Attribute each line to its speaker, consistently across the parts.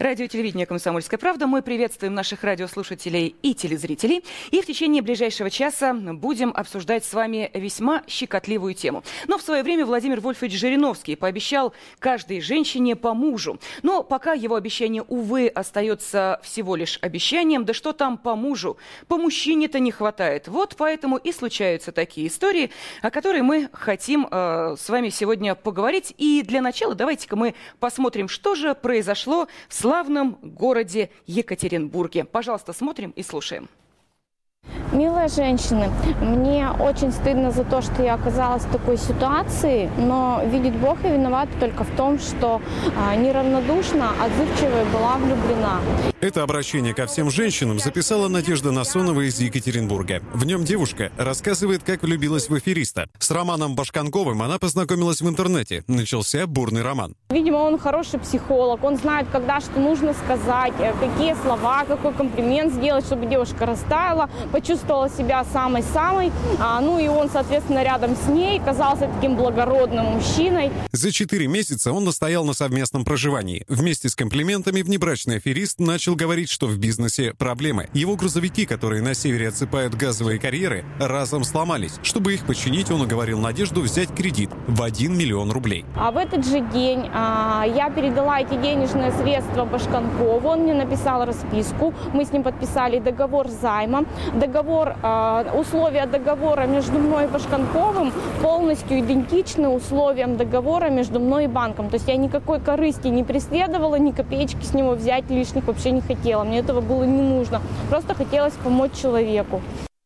Speaker 1: Радио телевидение «Комсомольская правда». Мы приветствуем наших радиослушателей и телезрителей. И в течение ближайшего часа будем обсуждать с вами весьма щекотливую тему. Но в свое время Владимир Вольфович Жириновский пообещал каждой женщине по мужу. Но пока его обещание, увы, остается всего лишь обещанием, да что там по мужу? По мужчине-то не хватает. Вот поэтому и случаются такие истории, о которых мы хотим э, с вами сегодня поговорить. И для начала давайте-ка мы посмотрим, что же произошло в славном городе Екатеринбурге. Пожалуйста, смотрим и слушаем.
Speaker 2: Милые женщины, мне очень стыдно за то, что я оказалась в такой ситуации, но видит Бог и виновата только в том, что а, неравнодушно, отзывчивая была влюблена.
Speaker 3: Это обращение ко всем женщинам записала Надежда Насонова из Екатеринбурга. В нем девушка рассказывает, как влюбилась в афериста. С Романом Башканковым она познакомилась в интернете. Начался бурный роман.
Speaker 2: Видимо, он хороший психолог, он знает, когда что нужно сказать, э, какие слова, какой комплимент сделать, чтобы девушка растаяла, почувствовала себя самой-самой. А, ну и он, соответственно, рядом с ней казался таким благородным мужчиной.
Speaker 3: За четыре месяца он настоял на совместном проживании. Вместе с комплиментами внебрачный аферист начал говорить, что в бизнесе проблемы. Его грузовики, которые на севере отсыпают газовые карьеры, разом сломались. Чтобы их починить, он уговорил Надежду взять кредит в 1 миллион рублей.
Speaker 2: А в этот же день а, я передала эти денежные средства Башканкову. Он мне написал расписку. Мы с ним подписали договор займа договор, а, условия договора между мной и Башканковым полностью идентичны условиям договора между мной и банком. То есть я никакой корысти не преследовала, ни копеечки с него взять лишних вообще не хотела. Мне этого было не нужно. Просто хотелось помочь человеку.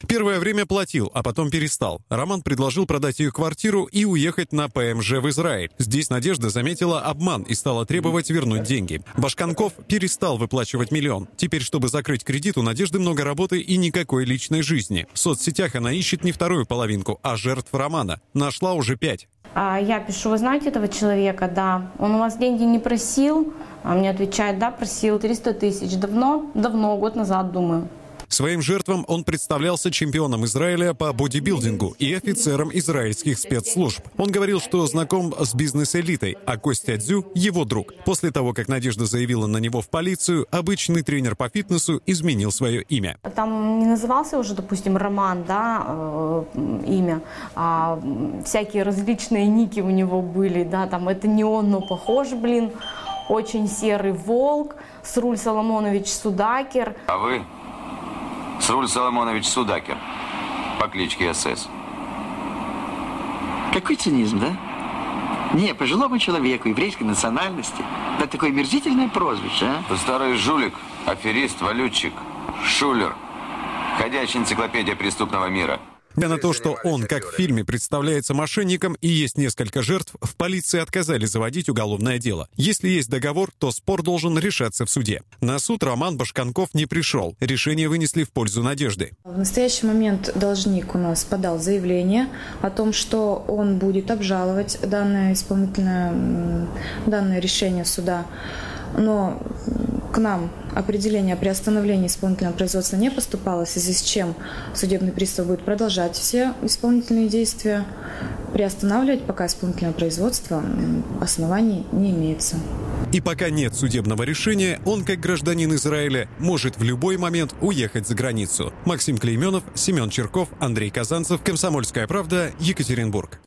Speaker 3: Первое время платил, а потом перестал. Роман предложил продать ее квартиру и уехать на ПМЖ в Израиль. Здесь Надежда заметила обман и стала требовать вернуть деньги. Башканков перестал выплачивать миллион. Теперь, чтобы закрыть кредит, у Надежды много работы и никакой личной жизни. В соцсетях она ищет не вторую половинку, а жертв Романа. Нашла уже пять.
Speaker 2: А я пишу, вы знаете этого человека? Да. Он у вас деньги не просил? А мне отвечает, да, просил 300 тысяч. Давно? Давно, год назад, думаю.
Speaker 3: Своим жертвам он представлялся чемпионом Израиля по бодибилдингу и офицером израильских спецслужб. Он говорил, что знаком с бизнес-элитой, а Костя Дзю – его друг. После того, как Надежда заявила на него в полицию, обычный тренер по фитнесу изменил свое имя.
Speaker 2: Там не назывался уже, допустим, Роман, да, э, имя, а всякие различные ники у него были, да, там это не он, но похож, блин, очень серый волк, Сруль Соломонович Судакер.
Speaker 4: А вы Сруль Соломонович Судакер по кличке СС.
Speaker 5: Какой цинизм, да? Не, пожилому человеку еврейской национальности. Да такое мерзительное прозвище, а?
Speaker 4: Ты старый жулик, аферист, валютчик, шулер. Ходячая энциклопедия преступного мира.
Speaker 3: Несмотря на то, что он, как в фильме, представляется мошенником и есть несколько жертв, в полиции отказали заводить уголовное дело. Если есть договор, то спор должен решаться в суде. На суд Роман Башканков не пришел. Решение вынесли в пользу Надежды.
Speaker 6: В настоящий момент должник у нас подал заявление о том, что он будет обжаловать данное исполнительное данное решение суда. Но к нам определение о приостановлении исполнительного производства не поступало, в связи с чем судебный пристав будет продолжать все исполнительные действия, приостанавливать пока исполнительное производство оснований не имеется.
Speaker 3: И пока нет судебного решения, он, как гражданин Израиля, может в любой момент уехать за границу. Максим Клейменов, Семен Черков, Андрей Казанцев, Комсомольская правда, Екатеринбург.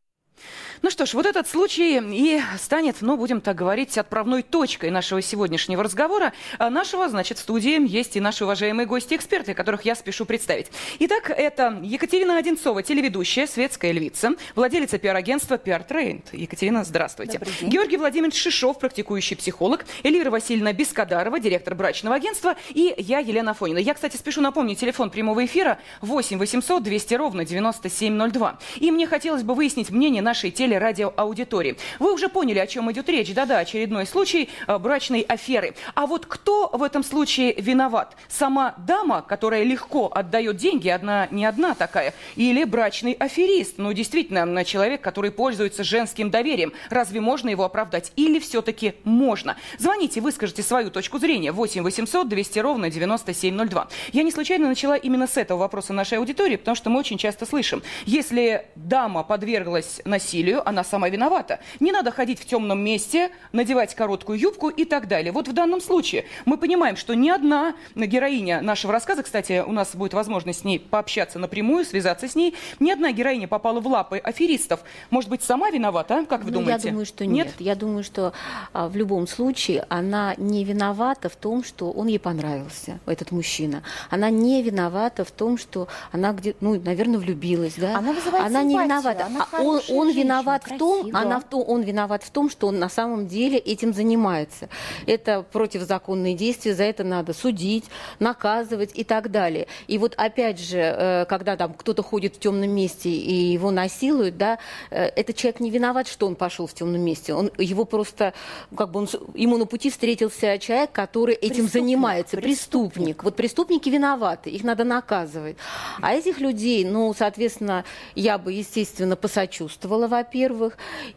Speaker 1: Ну что ж, вот этот случай и станет, ну, будем так говорить, отправной точкой нашего сегодняшнего разговора. А нашего, значит, в студии есть и наши уважаемые гости-эксперты, которых я спешу представить. Итак, это Екатерина Одинцова, телеведущая, светская львица, владелица пиар-агентства PR Trained. Екатерина, здравствуйте. Георгий Владимирович Шишов, практикующий психолог, Эльвира Васильевна Бескадарова, директор брачного агентства, и я, Елена Фонина. Я, кстати, спешу напомнить телефон прямого эфира 8 800 200 ровно 9702. И мне хотелось бы выяснить мнение нашей телевидения телерадиоаудитории. Вы уже поняли, о чем идет речь. Да-да, очередной случай э, брачной аферы. А вот кто в этом случае виноват? Сама дама, которая легко отдает деньги, одна не одна такая, или брачный аферист? Ну, действительно, человек, который пользуется женским доверием. Разве можно его оправдать? Или все-таки можно? Звоните, выскажите свою точку зрения. 8 800 200 ровно 9702. Я не случайно начала именно с этого вопроса нашей аудитории, потому что мы очень часто слышим, если дама подверглась насилию, она сама виновата. Не надо ходить в темном месте, надевать короткую юбку и так далее. Вот в данном случае мы понимаем, что ни одна героиня нашего рассказа, кстати, у нас будет возможность с ней пообщаться напрямую, связаться с ней, ни одна героиня попала в лапы аферистов. Может быть, сама виновата, как вы
Speaker 7: ну,
Speaker 1: думаете?
Speaker 7: Я думаю, что нет. нет. Я думаю, что а, в любом случае она не виновата в том, что он ей понравился, этот мужчина. Она не виновата в том, что она где, ну, наверное, влюбилась, да?
Speaker 8: Она вызывает
Speaker 7: Она
Speaker 8: симпатию,
Speaker 7: не виновата.
Speaker 8: Она
Speaker 7: а он, он
Speaker 8: женщина,
Speaker 7: виноват в том, она в том, он виноват в том, что он на самом деле этим занимается. Это противозаконные действия, за это надо судить, наказывать и так далее. И вот опять же, э, когда там кто-то ходит в темном месте и его насилуют, да, э, этот человек не виноват, что он пошел в темном месте. Он его просто, как бы он, ему на пути встретился человек, который этим
Speaker 8: Преступник,
Speaker 7: занимается,
Speaker 8: преступник.
Speaker 7: преступник. Вот преступники виноваты, их надо наказывать. А этих людей, ну, соответственно, я бы, естественно, посочувствовала, во-первых,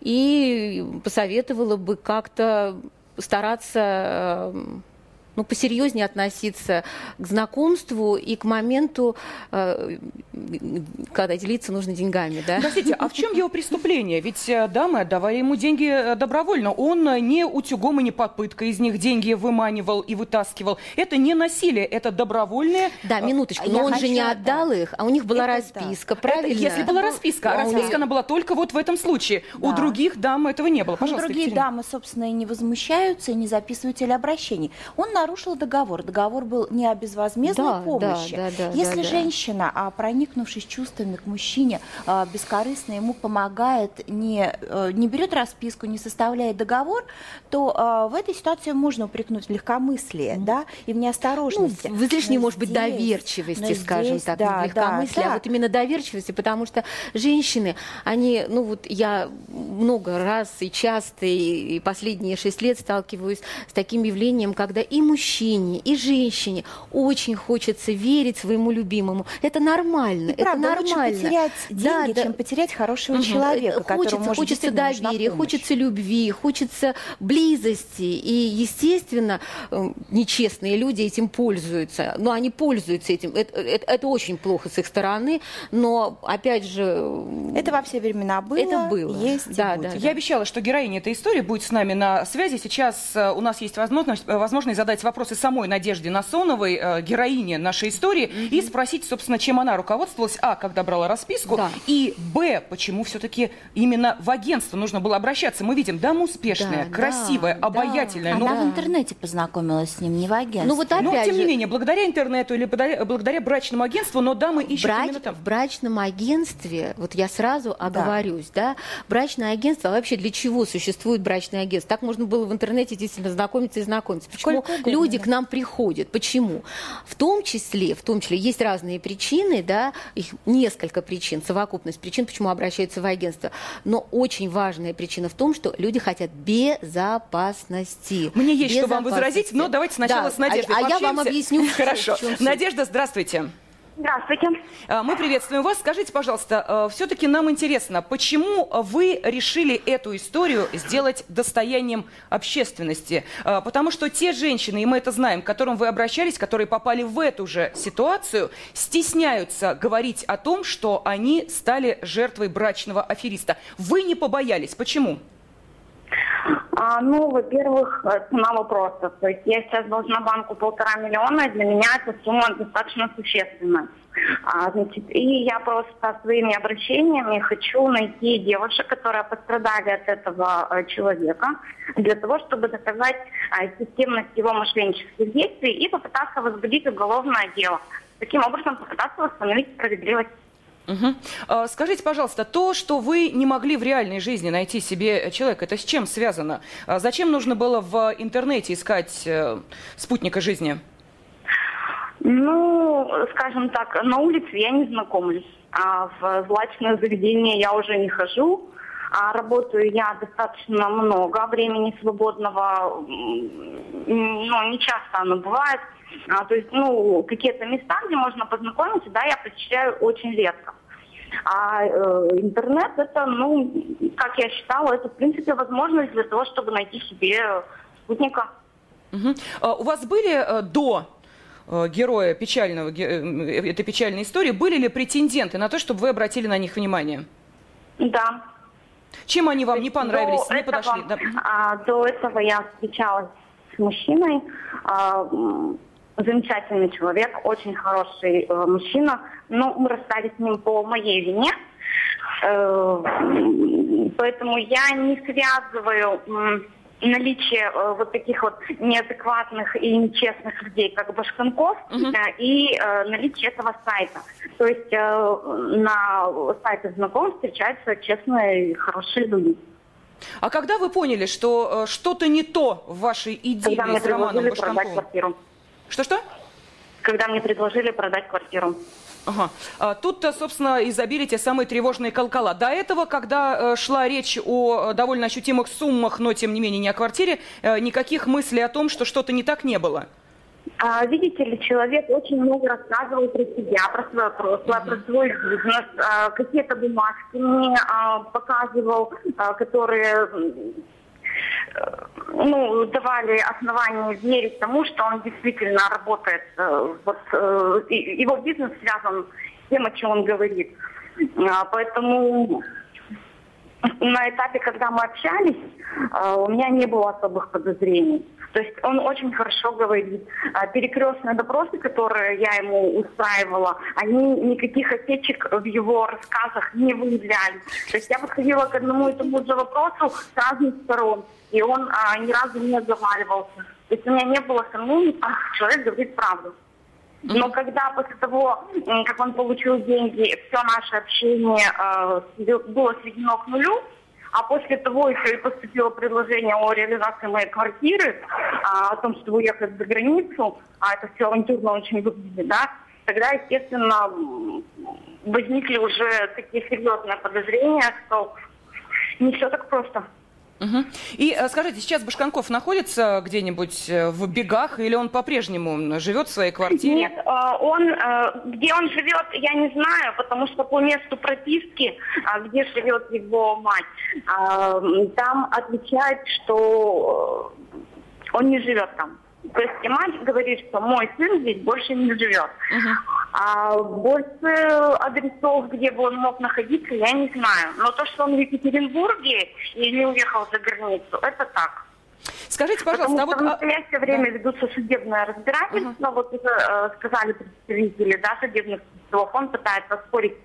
Speaker 7: и посоветовала бы как-то стараться э, ну, посерьезнее относиться к знакомству и к моменту, э, когда делиться нужно деньгами, да?
Speaker 1: Подождите, а в чем его преступление? Ведь э, дамы отдавали ему деньги э, добровольно. Он не утюгом и не попыткой из них деньги выманивал и вытаскивал. Это не насилие, это добровольное...
Speaker 7: Да, минуточку,
Speaker 8: я
Speaker 7: но он
Speaker 8: хочу
Speaker 7: же не
Speaker 8: это-
Speaker 7: отдал их, а у них была
Speaker 8: Это да.
Speaker 7: расписка,
Speaker 1: Это
Speaker 7: правильно?
Speaker 1: если была расписка, а
Speaker 8: Да.
Speaker 1: расписка она была только вот в этом случае. У
Speaker 8: Да.
Speaker 1: других дам этого не было.
Speaker 8: Ну,
Speaker 1: Пожалуйста,
Speaker 8: другие
Speaker 1: Екатерина.
Speaker 8: дамы, собственно, и не возмущаются, и не записывают телеобращений. Он нарушил договор. Договор был не о безвозмездной
Speaker 7: Да,
Speaker 8: помощи.
Speaker 7: да, да, да,
Speaker 8: Если
Speaker 7: да, да.
Speaker 8: женщина, а, проникнувшись чувствами к мужчине, а, бескорыстно ему помогает, не, э, не берет расписку, не составляет договор, то а, в этой ситуации можно упрекнуть в легкомыслие, да, и в неосторожности.
Speaker 7: Ну, в излишней,
Speaker 8: Но
Speaker 7: может быть,
Speaker 8: здесь-
Speaker 7: доверчивости,
Speaker 8: но
Speaker 7: скажем
Speaker 8: здесь,
Speaker 7: так,
Speaker 8: да,
Speaker 7: не легкомыслия,
Speaker 8: да,
Speaker 7: а
Speaker 8: да.
Speaker 7: вот именно доверчивости, потому что женщины, они, ну вот я много раз и часто, и, последние шесть лет сталкиваюсь с таким явлением, когда и мужчине, и женщине очень хочется верить своему любимому. Это нормально,
Speaker 8: И
Speaker 7: это
Speaker 8: правда, лучше
Speaker 7: нормально.
Speaker 8: потерять
Speaker 7: Да,
Speaker 8: деньги,
Speaker 7: да.
Speaker 8: чем потерять хорошего
Speaker 7: Мгм.
Speaker 8: человека, которому,
Speaker 7: хочется,
Speaker 8: может,
Speaker 7: хочется доверия, хочется любви, хочется близости. И, естественно, э, нечестные люди этим пользуются. Но они пользуются этим. Это, это- это очень плохо с их стороны. Но, опять же, э,
Speaker 8: Это во все времена было,
Speaker 7: Это было.
Speaker 8: есть и
Speaker 7: Да,
Speaker 8: будет.
Speaker 7: да,
Speaker 1: Я обещала, что героиня этой истории будет с нами на связи. Сейчас э, у нас есть возможность, э, возможность задать вопросы самой Надежде Насоновой, э, героине нашей истории, и спросить, собственно, чем она руководствовалась, а, когда брала расписку,
Speaker 7: Да.
Speaker 1: и, б, почему все-таки именно в агентство нужно было обращаться. Мы видим, дама успешная,
Speaker 7: Да,
Speaker 1: красивая,
Speaker 7: да,
Speaker 1: обаятельная,
Speaker 8: Она
Speaker 1: но
Speaker 8: в интернете познакомилась с ним, не в агентстве.
Speaker 7: Ну вот
Speaker 1: но,
Speaker 7: опять
Speaker 1: тем не менее, благодаря интернету или благодаря, благодаря брачному агентству, но дамы ищут
Speaker 7: Брать
Speaker 1: именно там.
Speaker 7: в брачном агентстве, вот я сразу оговорюсь, да. брачное агентство, а вообще для чего существует брачное агентство? Так можно было в интернете действительно знакомиться и знакомиться. Почему
Speaker 8: Сколько
Speaker 7: люди
Speaker 8: да.
Speaker 7: к нам приходят? Почему? В том числе, в том числе есть разные причины, да, их несколько причин, совокупность причин, почему обращаются в агентство. Но очень важная причина в том, что люди хотят безопасности.
Speaker 1: Мне есть что вам возразить, но давайте сначала
Speaker 7: Да,
Speaker 1: с Надеждой
Speaker 7: а, а я вам объясню.
Speaker 1: Хорошо. Надежда, здравствуйте.
Speaker 9: Здравствуйте.
Speaker 1: А, Мы приветствуем вас. Скажите, пожалуйста, все-таки нам интересно, почему вы решили эту историю сделать достоянием общественности? А, Потому что те женщины, и мы это знаем, к которым вы обращались, которые попали в эту же ситуацию, стесняются говорить о том, что они стали жертвой брачного афериста. Вы не побоялись. Почему?
Speaker 9: А, ну, во-первых, э, цена вопроса. То есть я сейчас должна банку полтора миллиона, и для меня эта сумма достаточно существенная. А, значит, и я просто своими обращениями хочу найти девушек, которые пострадали от этого э, человека, для того, чтобы доказать а, системность его мошеннических действий и попытаться возбудить уголовное дело. Таким образом, попытаться восстановить справедливость.
Speaker 1: А, Скажите, пожалуйста, то, что вы не могли в реальной жизни найти себе человека, это с чем связано? А Зачем нужно было в интернете искать э, спутника жизни?
Speaker 9: Ну, скажем так, на улице я не знакомлюсь, а в злачное заведение я уже не хожу. А работаю я достаточно много, времени свободного, ну, не часто оно бывает. А, то есть, ну, какие-то места, где можно познакомиться, да, я посещаю очень редко. А э, интернет это, ну, как я считала, это, в принципе, возможность для того, чтобы найти себе спутника.
Speaker 1: Угу. А у вас были э, до э, героя печального, э, этой печальной истории, были ли претенденты на то, чтобы вы обратили на них внимание?
Speaker 9: Да.
Speaker 1: Чем они вам не понравились,
Speaker 9: до
Speaker 1: не
Speaker 9: этого,
Speaker 1: подошли? Да.
Speaker 9: А, до этого я встречалась с мужчиной, а, замечательный человек, очень хороший э, мужчина, но мы расстались с ним по моей вине, э, поэтому я не связываю э, наличие э, вот таких вот неадекватных и нечестных людей, как Башканков,
Speaker 1: Мгм.
Speaker 9: да, и э, наличие этого сайта. То есть э, на сайте знакомств встречаются честные и хорошие люди.
Speaker 1: А когда вы поняли, что э, что-то не то в вашей идее
Speaker 9: Когда
Speaker 1: с Романом Башканковым? Что-что?
Speaker 9: Когда мне предложили продать квартиру.
Speaker 1: Ага. А, Тут-то, собственно, и забили те самые тревожные колокола. До этого, когда э, шла речь о э, довольно ощутимых суммах, но тем не менее не о квартире, э, никаких мыслей о том, что что-то не так, не было.
Speaker 9: А, видите ли, человек очень много рассказывал про себя, про свое прошлое, про свой бизнес, а, какие-то бумажки мне а, показывал, а, которые э, ну, давали основания верить тому, что он действительно работает, э, вот, э, его бизнес связан с тем, о чем он говорит. Поэтому на этапе, когда мы общались, э, у меня не было особых подозрений. То есть он очень хорошо говорит. А Перекрестные допросы, которые я ему устраивала, они никаких осечек в его рассказах не выявляли. То есть я подходила к одному и тому же вопросу с разных сторон, и он а, ни разу не заваливался. То есть у меня не было сомнений, а человек говорит правду. Но когда после того, как он получил деньги, все наше общение э, было сведено к нулю, а после того еще и поступило предложение о реализации моей квартиры, а, о том, чтобы уехать за границу, а это все авантюрно очень выглядит, да, тогда, естественно, возникли уже такие серьезные подозрения, что не все так просто.
Speaker 1: Мгм. И э, скажите, сейчас Башканков находится где-нибудь э, в бегах или он по-прежнему живет в своей квартире?
Speaker 9: Нет, э, он, где он живет, я не знаю, потому что по месту прописки, а, где живет его мать, там отвечает, что он не живет там. То есть и мать говорит, что мой сын здесь больше не живет. А больше адресов, где бы он мог находиться, я не знаю. Но то, что он в Екатеринбурге и не уехал за границу, это так.
Speaker 1: Скажите, пожалуйста,
Speaker 9: Потому
Speaker 1: а
Speaker 9: что
Speaker 1: вот...
Speaker 9: в настоящее время ведутся судебные разбирательства. Вот уже э, сказали представители да, судебных приставов, он пытается оспорить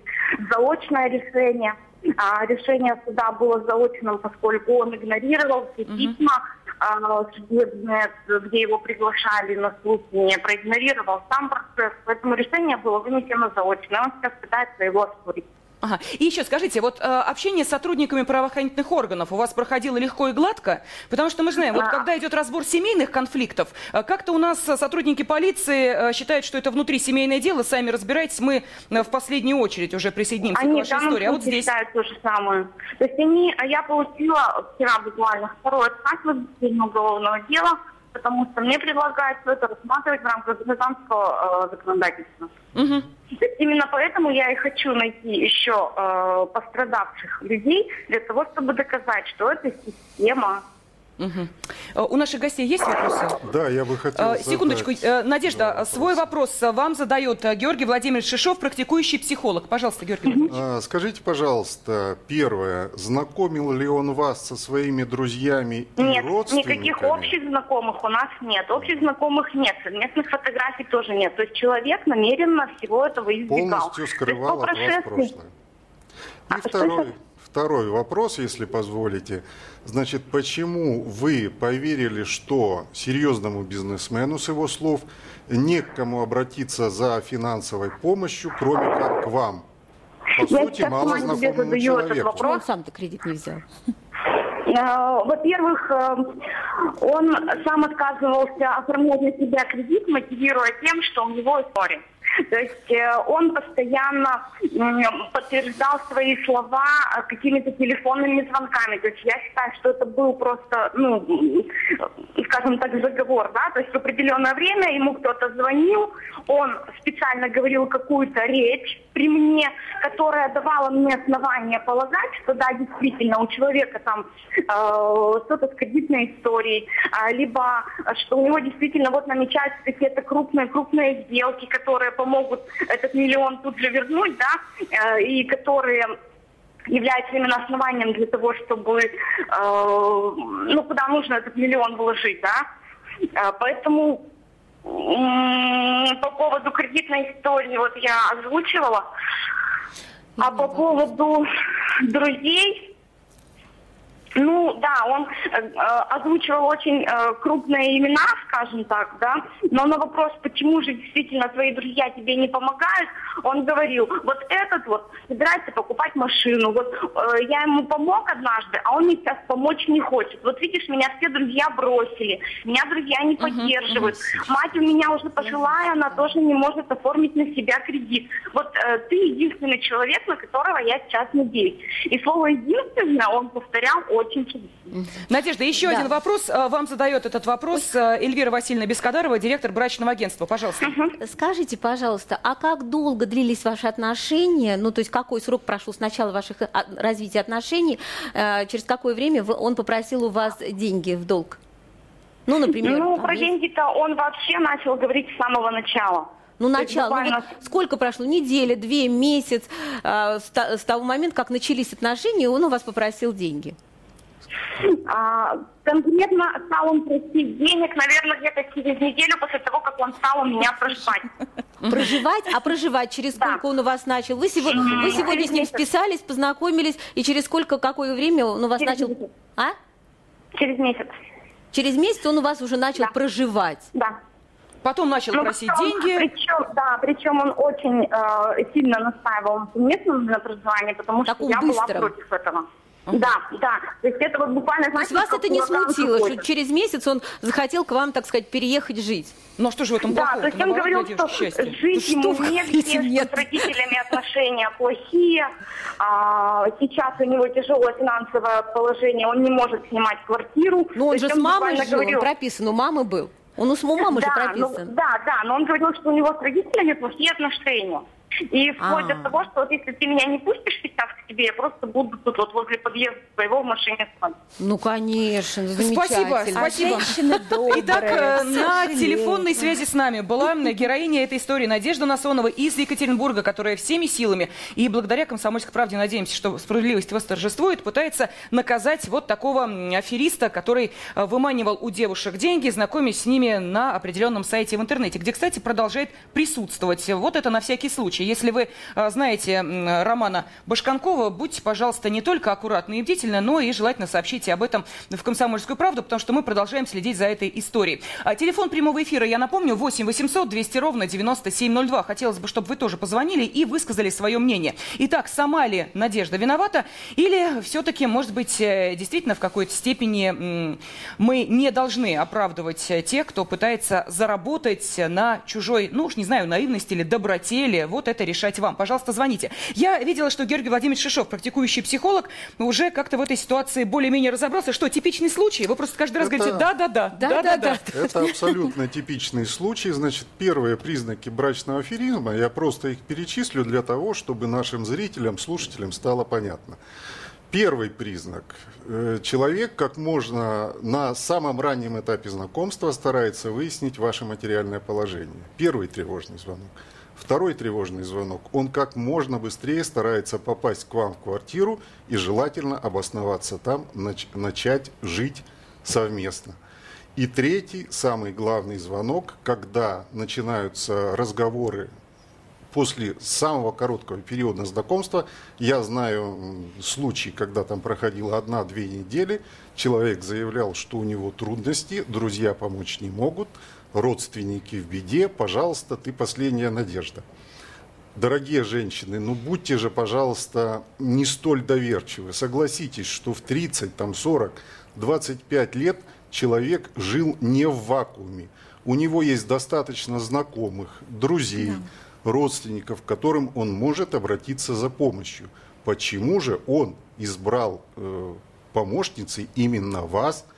Speaker 9: заочное решение. А решение суда было заочным, поскольку он игнорировал все письма а, судебные, где его приглашали на суд, не проигнорировал сам процесс. Поэтому решение было вынесено заочно. Он сейчас пытается его оспорить.
Speaker 1: Ага. И еще скажите, вот э, общение с сотрудниками правоохранительных органов у вас проходило легко и гладко? Потому что мы знаем, вот
Speaker 9: А.
Speaker 1: когда идет разбор семейных конфликтов, э, как-то у нас э, сотрудники полиции э, считают, что это внутрисемейное дело, сами разбирайтесь, мы э, в последнюю очередь уже присоединимся
Speaker 9: Они
Speaker 1: к вашей истории. А вот здесь...
Speaker 9: считают то же самое. То есть они, а я получила вчера буквально второй отказ в уголовного дела, потому что мне предлагают все это рассматривать в рамках гражданского э, законодательства. Есть именно поэтому я и хочу найти еще э, пострадавших людей для того, чтобы доказать, что это система.
Speaker 1: Э, У наших гостей есть вопросы?
Speaker 10: Да, я бы хотел
Speaker 1: Э, Секундочку,
Speaker 10: задать
Speaker 1: э, Надежда,
Speaker 10: два
Speaker 1: свой вопрос вам задает Георгий Владимирович Шишов, практикующий психолог. Пожалуйста, Георгий Владимирович.
Speaker 10: А, Скажите, пожалуйста, первое, знакомил ли он вас со своими друзьями и
Speaker 9: Нет,
Speaker 10: родственниками?
Speaker 9: никаких общих знакомых у нас нет. Общих знакомых нет, совместных фотографий тоже нет. То есть человек намеренно всего этого избегал.
Speaker 10: Полностью скрывал от вас прошлое.
Speaker 9: А,
Speaker 10: И
Speaker 9: что
Speaker 10: второй,
Speaker 9: сейчас?
Speaker 10: Второй вопрос, если позволите. Значит, почему вы поверили, что серьезному бизнесмену, с его слов, не к кому обратиться за финансовой помощью, кроме как к вам? По
Speaker 9: Я
Speaker 10: сути,
Speaker 9: сейчас
Speaker 10: мало знакомому человеку.
Speaker 9: вопрос.
Speaker 7: Он сам-то кредит не взял.
Speaker 9: Э, Во-первых, э, он сам отказывался оформлять на себя кредит, мотивируя тем, что у него история. То есть э, он постоянно подтверждал свои слова э, какими-то телефонными звонками. То есть я считаю, что это был просто, ну, скажем так, заговор, да, то есть в определенное время ему кто-то звонил, он специально говорил какую-то речь при мне, которая давала мне основание полагать, что да, действительно, у человека там э, что-то с кредитной историей, э, либо что у него действительно вот намечаются какие-то крупные-крупные сделки, которые помогут этот миллион тут же вернуть, да, э, и которые является именно основанием для того, чтобы, э, ну, куда нужно этот миллион вложить, да. Э, поэтому по поводу кредитной истории вот я озвучивала. А по поводу друзей, ну да, он э, э, озвучивал очень э, крупные имена, скажем так, да, но на вопрос, почему же действительно твои друзья тебе не помогают, он говорил, вот этот вот собирается покупать машину, вот э, я ему помог однажды, а он мне сейчас помочь не хочет. Вот видишь, меня все друзья бросили, меня друзья не поддерживают, мать у меня уже пожилая, она тоже не может оформить на себя кредит. Вот э, ты единственный человек, на которого я сейчас надеюсь. И слово «единственное» он повторял очень очень
Speaker 1: Надежда, еще да. один вопрос. А, вам задает этот вопрос а, Эльвира Васильевна Бескадарова, директор брачного агентства. Пожалуйста.
Speaker 7: Скажите, пожалуйста, а как долго длились ваши отношения? Ну, то есть какой срок прошел с начала ваших а, развития отношений? Через какое время он попросил у вас деньги в долг?
Speaker 9: Ну, например. Ну, про деньги-то он вообще начал говорить с самого начала.
Speaker 7: Ну, начало. Буквально... Ну, вот сколько прошло? Неделя, две, месяц э, с, с того момента, как начались отношения, он у вас попросил деньги?
Speaker 9: А, конкретно стал он просить денег, наверное, где-то через неделю после того, как он стал у меня проживать.
Speaker 7: Проживать? А проживать через сколько да. он у вас начал? Вы, сегодня, вы сегодня с ним списались, познакомились, и через сколько, какое время он у вас
Speaker 9: через
Speaker 7: начал...
Speaker 9: Месяц. А? Через месяц.
Speaker 7: Через месяц он у вас уже начал да. проживать?
Speaker 9: Да.
Speaker 1: Потом начал ну, просить потом, деньги.
Speaker 9: Причем, да, причем он очень э, сильно настаивал на совместном проживании, потому Таком что я быстром. была против этого. Да, да. То есть это вот буквально...
Speaker 7: То есть вас это не смутило, что через месяц он захотел к вам, так сказать, переехать жить?
Speaker 1: Ну а что же в этом
Speaker 9: да, плохого? Да, то есть он говорил, что счастье. жить ему негде, нет. с родителями отношения плохие, а, сейчас у него тяжелое финансовое положение, он не может снимать квартиру.
Speaker 7: Ну он же с мамой жил, говорил... он прописан, у мамы был. Он у мамы
Speaker 9: да,
Speaker 7: же прописан.
Speaker 9: Ну, да, да, но он говорил, что у него с родителями плохие отношения. И вплоть до того, что вот если ты меня не пустишь сейчас к тебе, я просто буду тут вот возле подъезда своего в машине спать.
Speaker 7: Ну, конечно,
Speaker 1: Спасибо, спасибо. А Итак, э, на телефонной связи с нами была героиня этой истории Надежда Насонова из Екатеринбурга, которая всеми силами и благодаря «Комсомольской правде» надеемся, что справедливость восторжествует, пытается наказать вот такого афериста, который э, выманивал у девушек деньги, знакомясь с ними на определенном сайте в интернете, где, кстати, продолжает присутствовать. Вот это на всякий случай. Если вы а, знаете Романа Башканкова, будьте, пожалуйста, не только аккуратны и бдительны, но и желательно сообщите об этом в «Комсомольскую правду», потому что мы продолжаем следить за этой историей. А телефон прямого эфира, я напомню, 8 800 200 ровно 9702. Хотелось бы, чтобы вы тоже позвонили и высказали свое мнение. Итак, сама ли Надежда виновата или все-таки, может быть, э, действительно в какой-то степени мы не должны оправдывать тех, кто пытается заработать на чужой, ну уж не знаю, наивности или доброте, или вот это это решать вам. Пожалуйста, звоните. Я видела, что Георгий Владимирович Шишов, практикующий психолог, уже как-то в этой ситуации более-менее разобрался. Что, типичный случай? Вы просто каждый раз это... говорите «да-да-да». Да-да-да.
Speaker 10: Это абсолютно типичный случай. Значит, первые признаки брачного аферизма, я просто их перечислю для того, чтобы нашим зрителям, слушателям стало понятно. Первый признак. Э, человек как можно на самом раннем этапе знакомства старается выяснить ваше материальное положение. Первый тревожный звонок. Второй тревожный звонок. Он как можно быстрее старается попасть к вам в квартиру и желательно обосноваться там, нач- начать жить совместно. И третий, самый главный звонок, когда начинаются разговоры после самого короткого периода знакомства, я знаю случай, когда там проходило одна-две недели, человек заявлял, что у него трудности, друзья помочь не могут, родственники в беде, пожалуйста, ты последняя надежда. Дорогие женщины, ну будьте же, пожалуйста, не столь доверчивы. Согласитесь, что в 30, там 40, 25 лет человек жил не в вакууме. У него есть достаточно знакомых, друзей, да родственников, к которым он может обратиться за помощью. Почему же он избрал э, помощницей именно вас –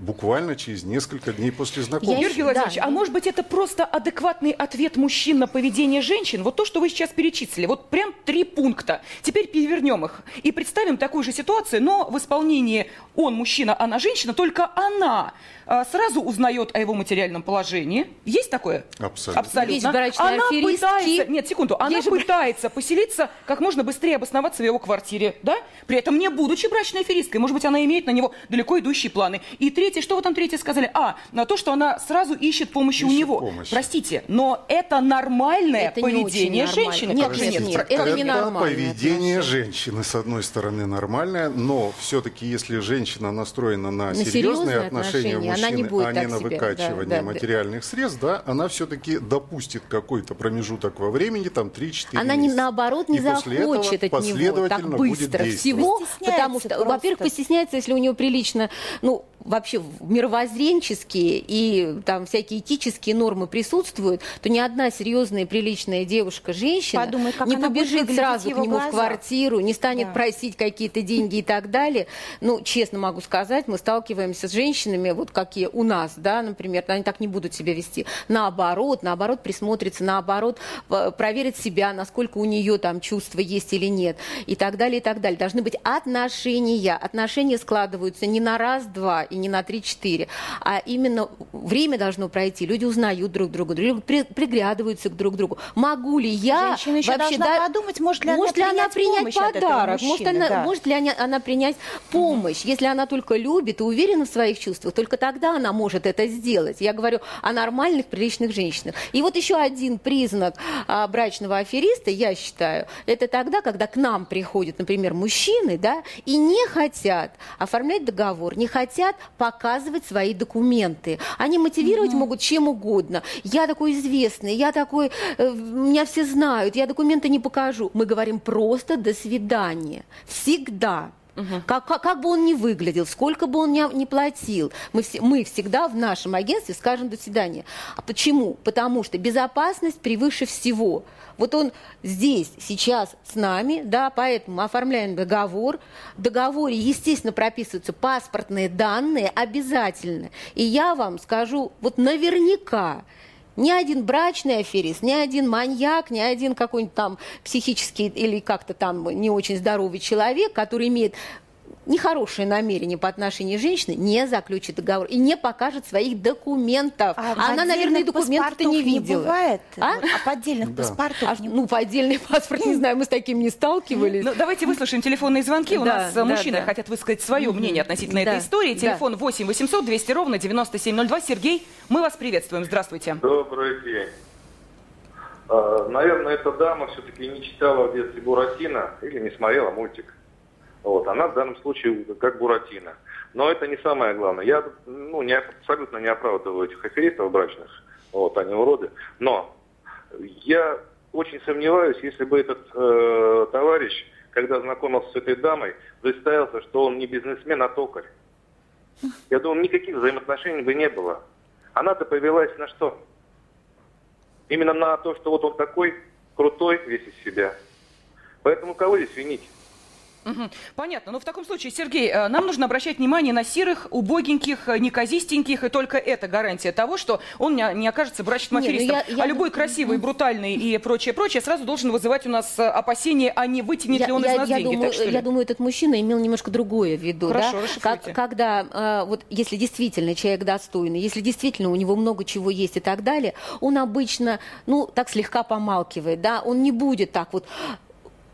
Speaker 10: буквально через несколько дней после знакомства.
Speaker 1: Юрий Владимирович, да. а может быть это просто адекватный ответ мужчин на поведение женщин? Вот то, что вы сейчас перечислили, вот прям три пункта. Теперь перевернем их и представим такую же ситуацию, но в исполнении он мужчина, она женщина, только она а, сразу узнает о его материальном положении. Есть такое?
Speaker 10: Абсолютно.
Speaker 1: Абсолютно. она пытается, нет, секунду, она Есть пытается же... поселиться как можно быстрее обосноваться в его квартире, да? При этом не будучи брачной аферисткой. Может быть, она имеет на него далеко идущие планы. И третье, что вы там третье сказали? А, на то, что она сразу ищет помощи ищет у него. Помощь. Простите, но это нормальное это поведение не женщины.
Speaker 10: Нет, нет, нет, нет, это, это не нормальное поведение отношение. женщины, с одной стороны, нормальное, но все-таки, если женщина настроена на, на серьезные, серьезные отношения, отношения мужчины, не будет а не на себе, выкачивание да, да, материальных да. средств, да, она все-таки допустит какой-то промежуток во времени, там 3-4
Speaker 7: Она
Speaker 10: не
Speaker 7: наоборот не захочет от него так быстро всего, потому что, во-первых, постесняется, если у него прилично, ну, вообще мировоззренческие и там всякие этические нормы присутствуют, то ни одна серьезная приличная девушка, женщина Подумай, не побежит сразу к нему глаза. в квартиру, не станет да. просить какие-то деньги и так далее. Ну, честно могу сказать, мы сталкиваемся с женщинами, вот какие у нас, да, например, они так не будут себя вести. Наоборот, наоборот присмотрится, наоборот проверит себя, насколько у нее там чувства есть или нет, и так далее, и так далее. Должны быть отношения. Отношения складываются не на раз-два и не на 3-4, а именно время должно пройти, люди узнают друг друга, люди при, приглядываются к друг другу. Могу ли я
Speaker 8: Женщина еще вообще
Speaker 7: да,
Speaker 8: подумать, может ли
Speaker 7: может
Speaker 8: она,
Speaker 7: ли она принять подарок, мужчины, может, она, да. может ли она, она принять помощь, угу. если она только любит и уверена в своих чувствах, только тогда она может это сделать. Я говорю о нормальных, приличных женщинах. И вот еще один признак а, брачного афериста, я считаю, это тогда, когда к нам приходят, например, мужчины, да, и не хотят оформлять договор, не хотят показывать свои документы. Они мотивировать mm-hmm. могут чем угодно. Я такой известный, я такой, э, меня все знают, я документы не покажу. Мы говорим просто «до свидания». Всегда. Угу. Как, как, как бы он ни выглядел, сколько бы он ни, ни платил, мы, все, мы всегда в нашем агентстве скажем «до свидания». А почему? Потому что безопасность превыше всего. Вот он здесь, сейчас с нами, да, поэтому оформляем договор. В договоре, естественно, прописываются паспортные данные обязательно. И я вам скажу, вот наверняка, ни один брачный аферист, ни один маньяк, ни один какой-нибудь там психический или как-то там не очень здоровый человек, который имеет нехорошее намерение по отношению к женщине, не заключит договор и не покажет своих документов. А Она, наверное, документов не видела.
Speaker 8: Не бывает? А, а поддельных да. паспортов? А,
Speaker 7: ну, поддельный паспорт, не знаю, мы с таким не сталкивались. Ну,
Speaker 1: давайте выслушаем телефонные звонки. У нас да, мужчины да. хотят высказать свое мнение относительно да. этой истории. Телефон 8 800 200 ровно 9702. Сергей, мы вас приветствуем. Здравствуйте.
Speaker 11: Добрый день. А, наверное, эта дама все-таки не читала в детстве Буратино или не смотрела мультик. Вот, она в данном случае как Буратино. Но это не самое главное. Я ну, не, абсолютно не оправдываю этих аферистов брачных. Вот, они уроды. Но я очень сомневаюсь, если бы этот э, товарищ, когда знакомился с этой дамой, представился, что он не бизнесмен, а токарь. Я думаю, никаких взаимоотношений бы не было. Она-то повелась на что? Именно на то, что вот он такой крутой весь из себя. Поэтому кого здесь винить?
Speaker 1: Угу. Понятно. Но в таком случае, Сергей, э, нам нужно обращать внимание на серых, убогеньких, э, неказистеньких, и только это гарантия того, что он не, не окажется брачным ну аферистом. Я, я... А любой красивый, брутальный и прочее, прочее сразу должен вызывать у нас э, опасения, а не вытянет я, ли он я, из нас
Speaker 7: я
Speaker 1: деньги.
Speaker 7: Думаю,
Speaker 1: так,
Speaker 7: я думаю, этот мужчина имел немножко другое в виду.
Speaker 1: Хорошо,
Speaker 7: да? как, когда, вот если действительно человек достойный, если действительно у него много чего есть и так далее, он обычно, ну, так слегка помалкивает, да, он не будет так вот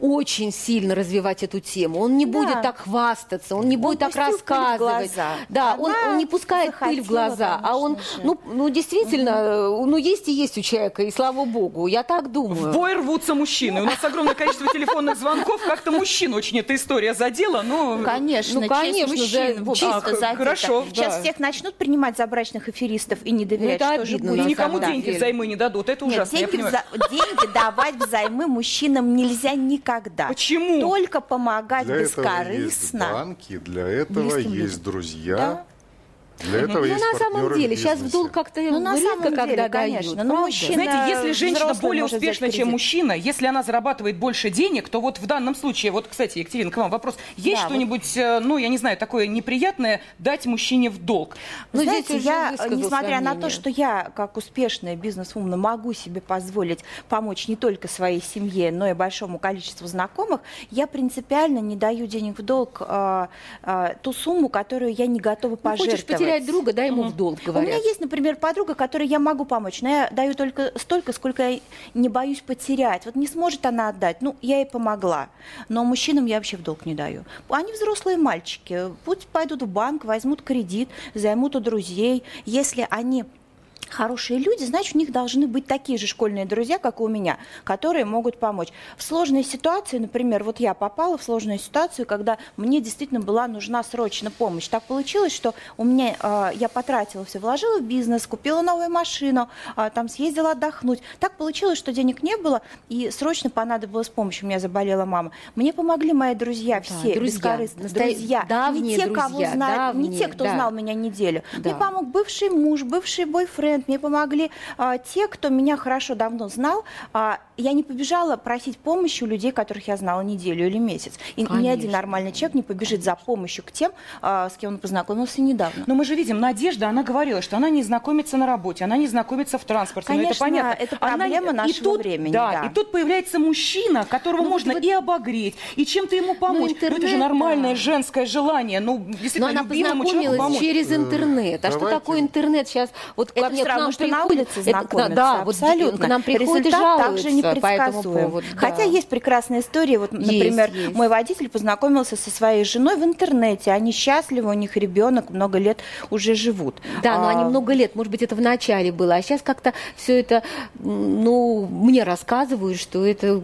Speaker 7: очень сильно развивать эту тему. Он не да. будет так хвастаться, он не будет он так рассказывать. Да, он, он не пускает пыль в глаза, а он, ну, ну действительно, угу. ну есть и есть у человека, и слава богу, я так думаю.
Speaker 1: В бой рвутся мужчины. У нас огромное количество телефонных звонков, как-то мужчин очень эта история задела, но...
Speaker 8: Конечно, ну, конечно, мужчин, за, чисто а, задета.
Speaker 1: Хорошо,
Speaker 8: Сейчас да. всех начнут принимать за брачных аферистов и не доверять, ну, это что
Speaker 1: же будет. И никому деньги взаймы не дадут, это ужасно,
Speaker 8: деньги, вза... деньги давать взаймы мужчинам нельзя никак никогда.
Speaker 1: Почему?
Speaker 8: Только помогать
Speaker 10: для
Speaker 8: бескорыстно.
Speaker 10: Этого есть банки, для этого есть, есть друзья.
Speaker 8: Да?
Speaker 10: Для этого
Speaker 7: Ну,
Speaker 10: есть
Speaker 7: на самом
Speaker 10: партнеры
Speaker 7: деле,
Speaker 10: в
Speaker 7: сейчас в
Speaker 10: бизнесе.
Speaker 7: долг как-то
Speaker 8: Ну, на
Speaker 7: редко,
Speaker 8: самом
Speaker 7: когда
Speaker 8: деле,
Speaker 7: дают.
Speaker 8: конечно. Но
Speaker 7: правда?
Speaker 8: мужчина-
Speaker 1: Знаете, если женщина
Speaker 8: взрослый
Speaker 1: более
Speaker 8: может взять
Speaker 1: успешна, чем
Speaker 8: кредит.
Speaker 1: мужчина, если она зарабатывает больше денег, то вот в данном случае, вот, кстати, Екатерина, к вам вопрос. Есть
Speaker 8: Да,
Speaker 1: что-нибудь, э, ну, я не знаю, такое неприятное дать мужчине в долг?
Speaker 8: Ну,
Speaker 7: Ну,
Speaker 8: знаете,
Speaker 7: уже
Speaker 8: я,
Speaker 7: высказал
Speaker 8: несмотря на то, что я, как успешная бизнес-вумен, могу себе позволить помочь не только своей семье, но и большому количеству знакомых, я принципиально не даю денег в долг а, а, ту сумму, которую я не готова
Speaker 7: Ну,
Speaker 8: пожертвовать.
Speaker 7: хочешь потерять друга, дай ему в долг,
Speaker 8: У меня
Speaker 7: говорят.
Speaker 8: есть, например, подруга, которой я могу помочь, но я даю только столько, сколько я не боюсь потерять. Вот не сможет она отдать, ну, я ей помогла. Но мужчинам я вообще в долг не даю. Они взрослые мальчики, пусть пойдут в банк, возьмут кредит, займут у друзей. Если они хорошие люди, значит, у них должны быть такие же школьные друзья, как и у меня, которые могут помочь. В сложной ситуации, например, вот я попала в сложную ситуацию, когда мне действительно была нужна срочно помощь. Так получилось, что у меня э, я потратила все, вложила в бизнес, купила новую машину, э, там съездила отдохнуть. Так получилось, что денег не было, и срочно понадобилась помощь. У меня заболела мама. Мне помогли мои друзья, все,
Speaker 7: друзья.
Speaker 8: бескорыстно. Друзья, не
Speaker 7: давние
Speaker 8: те, кого
Speaker 7: друзья,
Speaker 8: знали, не те,
Speaker 7: давние,
Speaker 8: кто
Speaker 7: да.
Speaker 8: знал меня неделю.
Speaker 7: Да.
Speaker 8: Мне помог бывший муж, бывший бойфренд, мне помогли а, те, кто меня хорошо давно знал. А, я не побежала просить помощи у людей, которых я знала неделю или месяц. И ни один
Speaker 7: Конечно.
Speaker 8: нормальный человек не побежит за помощью к тем, а, с кем он познакомился недавно.
Speaker 1: Но мы же видим, Надежда, она говорила, что она не знакомится на работе, она не знакомится в транспорте. ну,
Speaker 8: Конечно,
Speaker 1: это понятно.
Speaker 8: это
Speaker 1: Она-
Speaker 8: проблема
Speaker 1: и
Speaker 8: нашего
Speaker 1: тут-
Speaker 8: времени,
Speaker 1: Да,
Speaker 8: да.
Speaker 1: и тут появляется мужчина, которого
Speaker 7: Ну,
Speaker 1: можно
Speaker 7: вот-
Speaker 1: и обогреть, и чем-то ему помочь. Ну, это же
Speaker 7: интернет,
Speaker 1: нормальное
Speaker 7: да.
Speaker 1: женское желание. Ну,
Speaker 7: Но
Speaker 1: действительно,
Speaker 7: она
Speaker 1: любимому человеку
Speaker 7: познакомилась
Speaker 1: помочь.
Speaker 7: через интернет. А что
Speaker 10: давайте-
Speaker 7: такое интернет сейчас? Вот
Speaker 8: Это
Speaker 7: ко мне,
Speaker 8: равно, что на улице
Speaker 7: это-
Speaker 8: знакомиться,
Speaker 7: Да, вот
Speaker 8: абсолютно.
Speaker 7: к нам приходят и
Speaker 8: Результат также
Speaker 7: жалуются по этому поводу.
Speaker 8: Хотя есть прекрасная история. Вот, например,
Speaker 7: есть.
Speaker 8: мой водитель познакомился со своей женой в интернете. Они счастливы, у них ребенок, много лет уже живут.
Speaker 7: Да, но
Speaker 8: А,
Speaker 7: они много лет, может быть, это в начале было, а сейчас как-то все это, ну, мне рассказывают, что это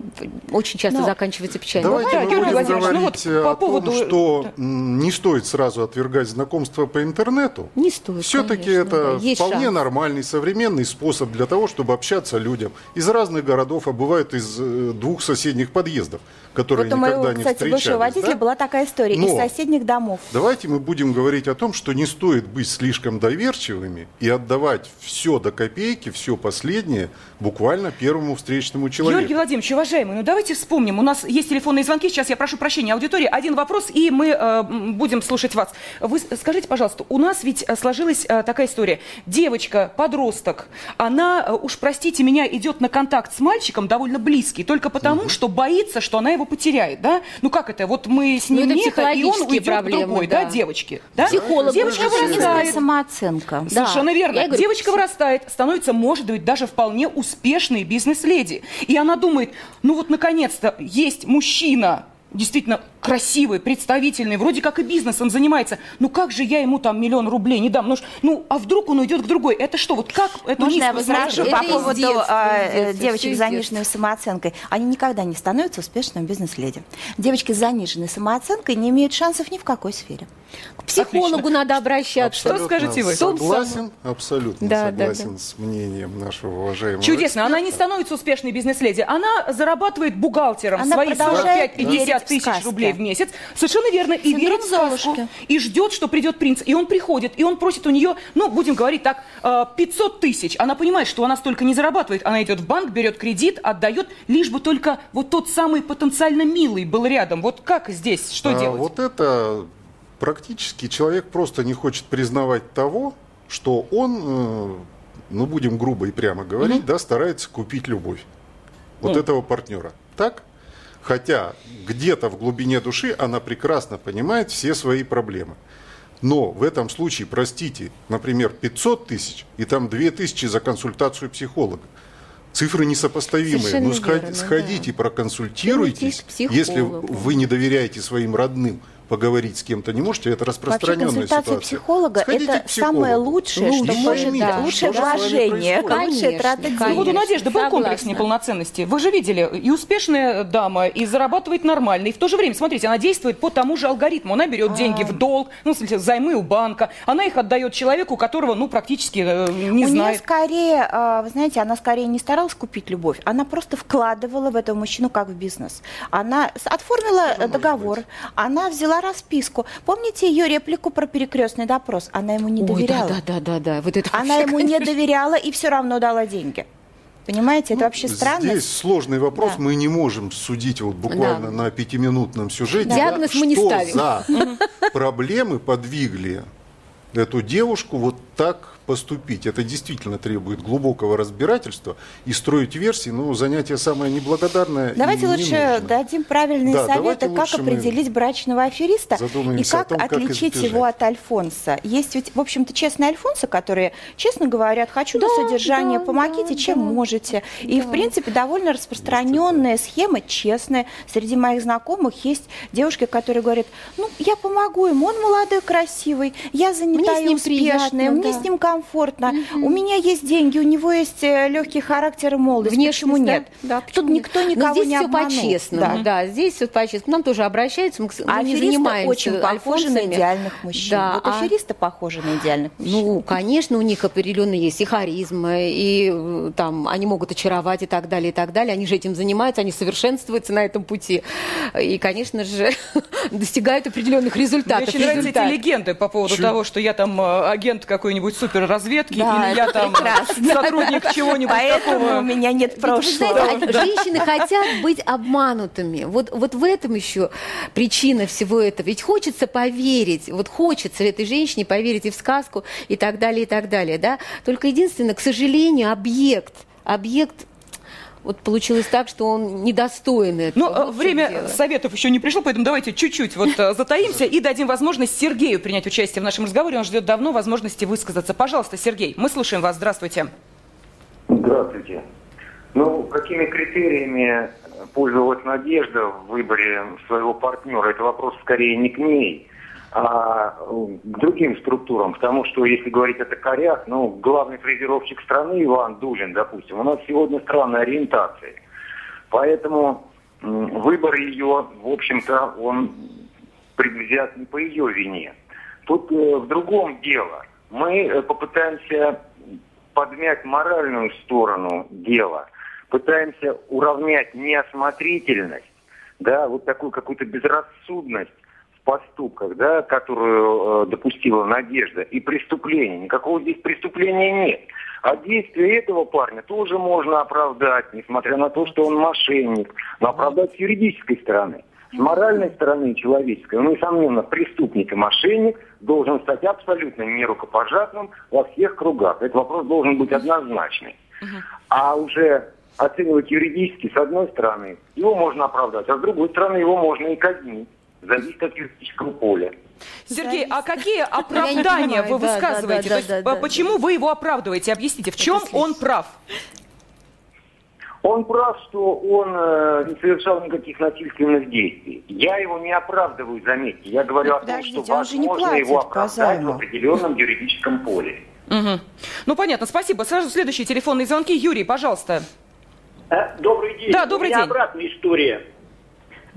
Speaker 7: очень часто
Speaker 8: Но-
Speaker 7: заканчивается печально.
Speaker 10: Давайте мы
Speaker 1: Георгий
Speaker 10: будем
Speaker 1: Владимирович, ну
Speaker 10: говорить
Speaker 1: вот
Speaker 10: э,
Speaker 1: по
Speaker 10: о
Speaker 1: поводу-
Speaker 10: том, что м, не стоит сразу отвергать знакомство по интернету.
Speaker 7: Не стоит,
Speaker 10: Все-таки
Speaker 7: конечно,
Speaker 10: это
Speaker 7: да.
Speaker 10: Вполне
Speaker 7: шанс.
Speaker 10: Нормальный современный способ для того, чтобы общаться людям. Из разных городов, а бывает из э, двух соседних подъездов, которые
Speaker 8: Вот у моего,
Speaker 10: никогда не
Speaker 8: кстати, бывшего водителя
Speaker 10: да?
Speaker 8: была такая история из
Speaker 10: Но-
Speaker 8: соседних домов.
Speaker 10: Давайте мы будем говорить о том, что не стоит быть слишком доверчивыми и отдавать все до копейки, все последнее буквально первому встречному человеку.
Speaker 1: Георгий Владимирович, уважаемый, ну давайте вспомним. У нас есть телефонные звонки. Сейчас я прошу прощения аудитории. Один вопрос, и мы э, будем слушать вас. Вы скажите, пожалуйста, у нас ведь э, сложилась э, такая история. Девочка, подросток, она, э, уж простите меня, идет на контакт с мальчиком довольно близкий, только потому, что боится, что она его потеряет, да? Ну как это? Вот мы с
Speaker 7: Ну,
Speaker 1: ним
Speaker 7: это
Speaker 1: нет, и он уйдет к
Speaker 7: проблемы,
Speaker 1: другой, да,
Speaker 7: да.
Speaker 1: девочки. Да?
Speaker 7: Психолог
Speaker 1: Девочка вырастает.
Speaker 8: Самооценка.
Speaker 7: Да.
Speaker 1: Совершенно верно.
Speaker 7: Я и говорю,
Speaker 1: Девочка
Speaker 7: пси-
Speaker 1: вырастает, становится, может быть, даже вполне успешной бизнес-леди. И она думает, ну вот наконец-то есть мужчина, действительно красивый, представительный, вроде как и бизнесом занимается. Ну как же я ему там миллион рублей не дам? Ну, ж- ну а вдруг он уйдет к другой? Это что, вот как эту
Speaker 8: Можно я возражу по
Speaker 7: Это
Speaker 8: поводу
Speaker 7: детства,
Speaker 8: э, девочек с заниженной самооценкой? Они никогда не становятся успешными бизнес-леди. Девочки с заниженной самооценкой не имеют шансов ни в какой сфере.
Speaker 7: К психологу
Speaker 1: Отлично.
Speaker 7: надо обращаться.
Speaker 1: Что скажете вы?
Speaker 10: Согласен, абсолютно
Speaker 7: Да, да,
Speaker 10: согласен с мнением нашего уважаемого
Speaker 1: Чудесно. Она не
Speaker 10: эксперта.
Speaker 1: становится успешной бизнес-леди. Она зарабатывает бухгалтером
Speaker 8: Она
Speaker 1: свои
Speaker 8: продолжает
Speaker 1: 45-50
Speaker 8: верить в
Speaker 1: тысяч рублей в месяц. Совершенно верно. И
Speaker 8: Синдром
Speaker 1: верит в сказку.
Speaker 8: Золушки.
Speaker 1: И ждет, что придет принц. И он приходит. И он просит у нее, ну, будем говорить так, э, 500 тысяч. Она понимает, что она столько не зарабатывает. Она идет в банк, берет кредит, отдает, лишь бы только вот тот самый потенциально милый был рядом. Вот как здесь? Что
Speaker 10: А,
Speaker 1: делать?
Speaker 10: Вот это практически человек просто не хочет признавать того, что он, э, ну будем грубо и прямо говорить, да, старается купить любовь вот
Speaker 1: Ну.
Speaker 10: этого партнера. Так? Хотя где-то в глубине души она прекрасно понимает все свои проблемы. Но в этом случае, простите, например, 500 тысяч и там 2 тысячи за консультацию психолога. Цифры несопоставимые.
Speaker 7: Совершенно
Speaker 10: ну, сходи-
Speaker 7: верно,
Speaker 10: сходите,
Speaker 7: да.
Speaker 10: проконсультируйтесь. Если вы не доверяете своим родным, поговорить с кем-то не можете, это
Speaker 8: Вообще
Speaker 10: распространенная
Speaker 8: консультация
Speaker 10: ситуация.
Speaker 8: психолога
Speaker 10: Сходите
Speaker 8: это самое лучшее, что
Speaker 7: Лучше,
Speaker 8: может да,
Speaker 10: что
Speaker 8: лучшее вложение,
Speaker 7: Конечно,
Speaker 8: трата
Speaker 7: конечно.
Speaker 1: Ну вот у
Speaker 8: денег.
Speaker 1: Надежды был
Speaker 7: Согласна.
Speaker 1: комплекс неполноценности. Вы же видели, и успешная дама, и зарабатывает нормально. И в то же время, смотрите, она действует по тому же алгоритму. Она берет деньги в долг, ну, в смысле, займы у банка. Она их отдает человеку, которого, ну, практически э, не
Speaker 8: у нее
Speaker 1: знает.
Speaker 8: скорее, а, вы знаете, она скорее не старалась купить любовь, она просто вкладывала в этого мужчину как в бизнес. Она оформила э, договор, она взяла расписку. Помните ее реплику про перекрестный допрос? Она ему не
Speaker 7: Ой,
Speaker 8: доверяла.
Speaker 7: да, да, да, да. Вот это
Speaker 8: Она
Speaker 7: вообще,
Speaker 8: ему не
Speaker 7: конечно.
Speaker 8: доверяла и все равно дала деньги. Понимаете, это вообще странно.
Speaker 10: Здесь сложный вопрос.
Speaker 8: Да.
Speaker 10: Мы не можем судить вот буквально
Speaker 7: Да.
Speaker 10: на пятиминутном сюжете.
Speaker 7: Да. Диагноз мы не
Speaker 10: что
Speaker 7: ставим.
Speaker 10: за проблемы подвигли эту девушку вот так поступить. Это действительно требует глубокого разбирательства. И строить версии, ну, занятие самое неблагодарное.
Speaker 8: Давайте
Speaker 10: не
Speaker 8: лучше
Speaker 10: нужно.
Speaker 8: дадим правильные
Speaker 10: Да,
Speaker 8: советы, как определить брачного афериста и как,
Speaker 10: том, как
Speaker 8: отличить
Speaker 10: избежать.
Speaker 8: его от Альфонса. Есть ведь, в общем-то, честные Альфонсы, которые честно говорят, хочу на содержание, помогите, чем можете. И, в принципе, довольно распространенная схема, честная. Среди моих знакомых есть девушки, которые говорят, ну, я помогу ему, он молодой, красивый, я занята
Speaker 7: Мне
Speaker 8: и успешная,
Speaker 7: приятно,
Speaker 8: мне
Speaker 7: да.
Speaker 8: с ним комфортно, у меня есть деньги, у него есть э, легкий характер и молодость. Почему
Speaker 7: Внешность, да?
Speaker 8: нет?
Speaker 7: Да,
Speaker 8: Тут
Speaker 7: почему нет?
Speaker 8: никто
Speaker 7: Но
Speaker 8: никого
Speaker 7: здесь
Speaker 8: не
Speaker 7: все
Speaker 8: обманул.
Speaker 7: по-честному, да. здесь все по-честному. Нам тоже обращаются, мы, к-
Speaker 8: А
Speaker 7: мы не занимаемся
Speaker 8: очень похожи на идеальных мужчин.
Speaker 7: Да,
Speaker 8: вот
Speaker 7: а-
Speaker 8: аферисты похожи на идеальных мужчин.
Speaker 7: Ну, конечно, у них определенно есть и харизма, и э, там они могут очаровать и так далее, и так далее. Они же этим занимаются, они совершенствуются на этом пути. И, конечно же, достигают определенных
Speaker 1: Мне
Speaker 7: результатов.
Speaker 1: очень нравятся эти легенды по поводу
Speaker 10: Чё?
Speaker 1: того, что я там э, агент какой-нибудь суперразведки,
Speaker 8: Да,
Speaker 1: или я там
Speaker 8: прекрасно.
Speaker 1: сотрудник чего-нибудь
Speaker 8: Поэтому
Speaker 1: такого.
Speaker 8: у меня нет
Speaker 7: Ведь вы
Speaker 8: прошлого.
Speaker 7: знаете, а женщины хотят быть обманутыми. Вот, вот в этом еще причина всего этого. Ведь хочется поверить, вот хочется этой женщине поверить и в сказку, и так далее, и так далее. Да? Только единственное, к сожалению, объект, объект вот получилось так, что он недостоин этого.
Speaker 1: Ну, э,
Speaker 7: Вот чем
Speaker 1: время советов еще не пришло, поэтому давайте чуть-чуть вот э, затаимся и дадим возможность Сергею принять участие в нашем разговоре. Он ждет давно возможности высказаться. Пожалуйста, Сергей, мы слушаем вас. Здравствуйте.
Speaker 12: Здравствуйте. Ну, какими критериями пользовалась Надежда в выборе своего партнера? Это вопрос скорее не к ней, а другим структурам. Потому что, если говорить о токарях, ну, главный фрезеровщик страны Иван Дулин, допустим, у нас сегодня странная ориентация. Поэтому выбор ее, в общем-то, он предвзят не по ее вине. Тут э, в другом дело. Мы э, попытаемся подмять моральную сторону дела, пытаемся уравнять неосмотрительность, да, вот такую какую-то безрассудность поступках, да, которую э, допустила Надежда, и преступление. Никакого здесь преступления нет. А действия этого парня тоже можно оправдать, несмотря на то, что он мошенник, но оправдать с юридической стороны. С моральной стороны человеческой, ну, несомненно, преступник и мошенник должен стать абсолютно нерукопожатным во всех кругах. Этот вопрос должен быть однозначный. А уже оценивать юридически, с одной стороны, его можно оправдать, а с другой стороны, его можно и казнить. Зависит от юридического поля.
Speaker 1: Сергей, а какие оправдания вы
Speaker 7: да, да,
Speaker 1: высказываете?
Speaker 7: да,
Speaker 1: То есть, э, почему вы его оправдываете? Объясните, в чем он прав?
Speaker 12: Он прав, что он э, не совершал никаких насильственных действий. Я его не оправдываю, заметьте. Я говорю
Speaker 8: Ну,
Speaker 12: о том, что возможно его
Speaker 8: платит по
Speaker 12: оправдать в определенном юридическом поле.
Speaker 1: Мгм. Ну, понятно, спасибо. Сразу следующие телефонные звонки. Юрий, пожалуйста.
Speaker 13: Э, Добрый день.
Speaker 1: Да, добрый
Speaker 13: у меня
Speaker 1: день.
Speaker 13: обратная история.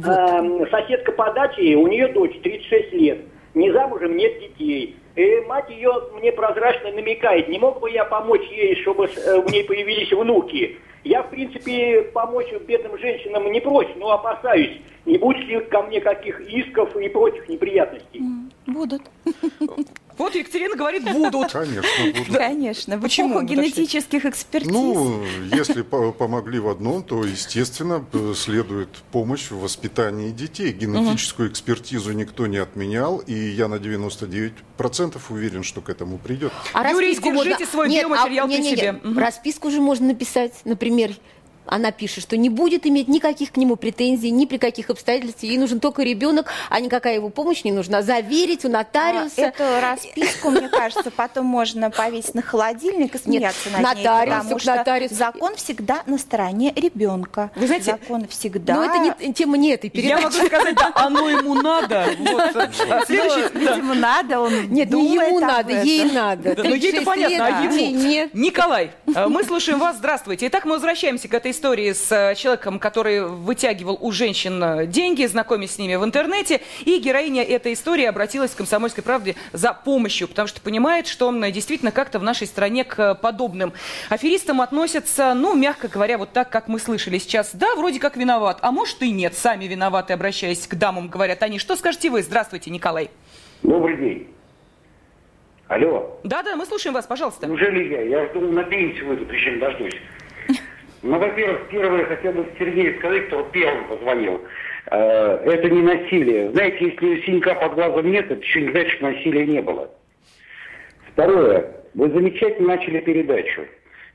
Speaker 13: Эм, соседка по даче, у нее дочь 36 лет. Не замужем, нет детей. И мать ее мне прозрачно намекает, не мог бы я помочь ей, чтобы с- э, у ней появились внуки. Я, в принципе, помочь бедным женщинам не прочь, но опасаюсь, не будет ли ко мне каких исков и прочих неприятностей.
Speaker 8: Будут.
Speaker 1: Вот Екатерина говорит, будут.
Speaker 10: Конечно, будут.
Speaker 8: Конечно. В
Speaker 1: Почему
Speaker 8: эпоху генетических экспертиз.
Speaker 10: Ну, если по- помогли в одном, то, естественно, следует помощь в воспитании детей. Генетическую экспертизу никто не отменял, и я на 99% уверен, что к этому придет.
Speaker 7: А
Speaker 1: Юрий,
Speaker 7: расписку
Speaker 1: держите
Speaker 7: можно-
Speaker 1: свой
Speaker 7: Нет,
Speaker 1: биоматериал
Speaker 7: а,
Speaker 1: при
Speaker 7: не-не-не,
Speaker 1: себе. Мгм.
Speaker 7: Расписку же можно написать, например, она пишет, что не будет иметь никаких к нему претензий, ни при каких обстоятельствах. Ей нужен только ребенок, а никакая его помощь не нужна. Заверить у нотариуса.
Speaker 8: А, Эту расписку, мне кажется, потом можно повесить на холодильник и смеяться над ней,
Speaker 7: нотариусу,
Speaker 8: потому что
Speaker 7: нотариусу.
Speaker 8: закон всегда на стороне ребенка.
Speaker 1: Вы знаете,
Speaker 8: закон всегда.
Speaker 7: Но это не тема не этой
Speaker 1: Я
Speaker 7: передачи.
Speaker 1: могу сказать, да, оно ему надо. А
Speaker 8: Ну, видимо, надо, он
Speaker 7: Нет, не
Speaker 8: думает
Speaker 7: ему надо, ей надо.
Speaker 1: Ну ей-то
Speaker 7: 36
Speaker 1: понятно,
Speaker 7: лет,
Speaker 1: а ему?
Speaker 7: нет.
Speaker 1: Николай, э, мы слушаем вас. Здравствуйте. Итак, мы возвращаемся к этой истории с э, человеком, который вытягивал у женщин э, деньги, знакомясь с ними в интернете. И героиня этой истории обратилась к «Комсомольской правде» за помощью, потому что понимает, что действительно как-то в нашей стране к подобным аферистам относятся, ну, мягко говоря, вот так, как мы слышали сейчас. Да, вроде как виноват, а может и нет. Сами виноваты, обращаясь к дамам, говорят они. Что скажете вы? Здравствуйте, Николай.
Speaker 14: Добрый день. Алло.
Speaker 1: Да-да, мы слушаем вас, пожалуйста.
Speaker 14: Неужели я? Я думаю, на пенсию выйду, причем дождусь. Ну, во-первых, первое, хотел бы Сергею сказать, кто первым позвонил. Э, это не насилие. Знаете, если синяка под глазом нет, это еще не значит, что насилия не было. Второе. Вы замечательно начали передачу.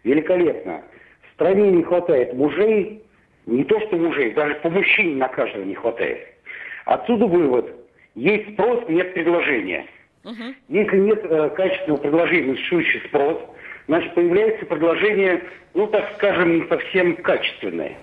Speaker 14: Великолепно. В стране не хватает мужей, не то что мужей, даже по мужчине на каждого не хватает. Отсюда вывод. Есть спрос, нет предложения. Угу. Если нет э, качественного предложения, существующий спрос, значит, появляется предложение, ну, так скажем, не совсем качественное.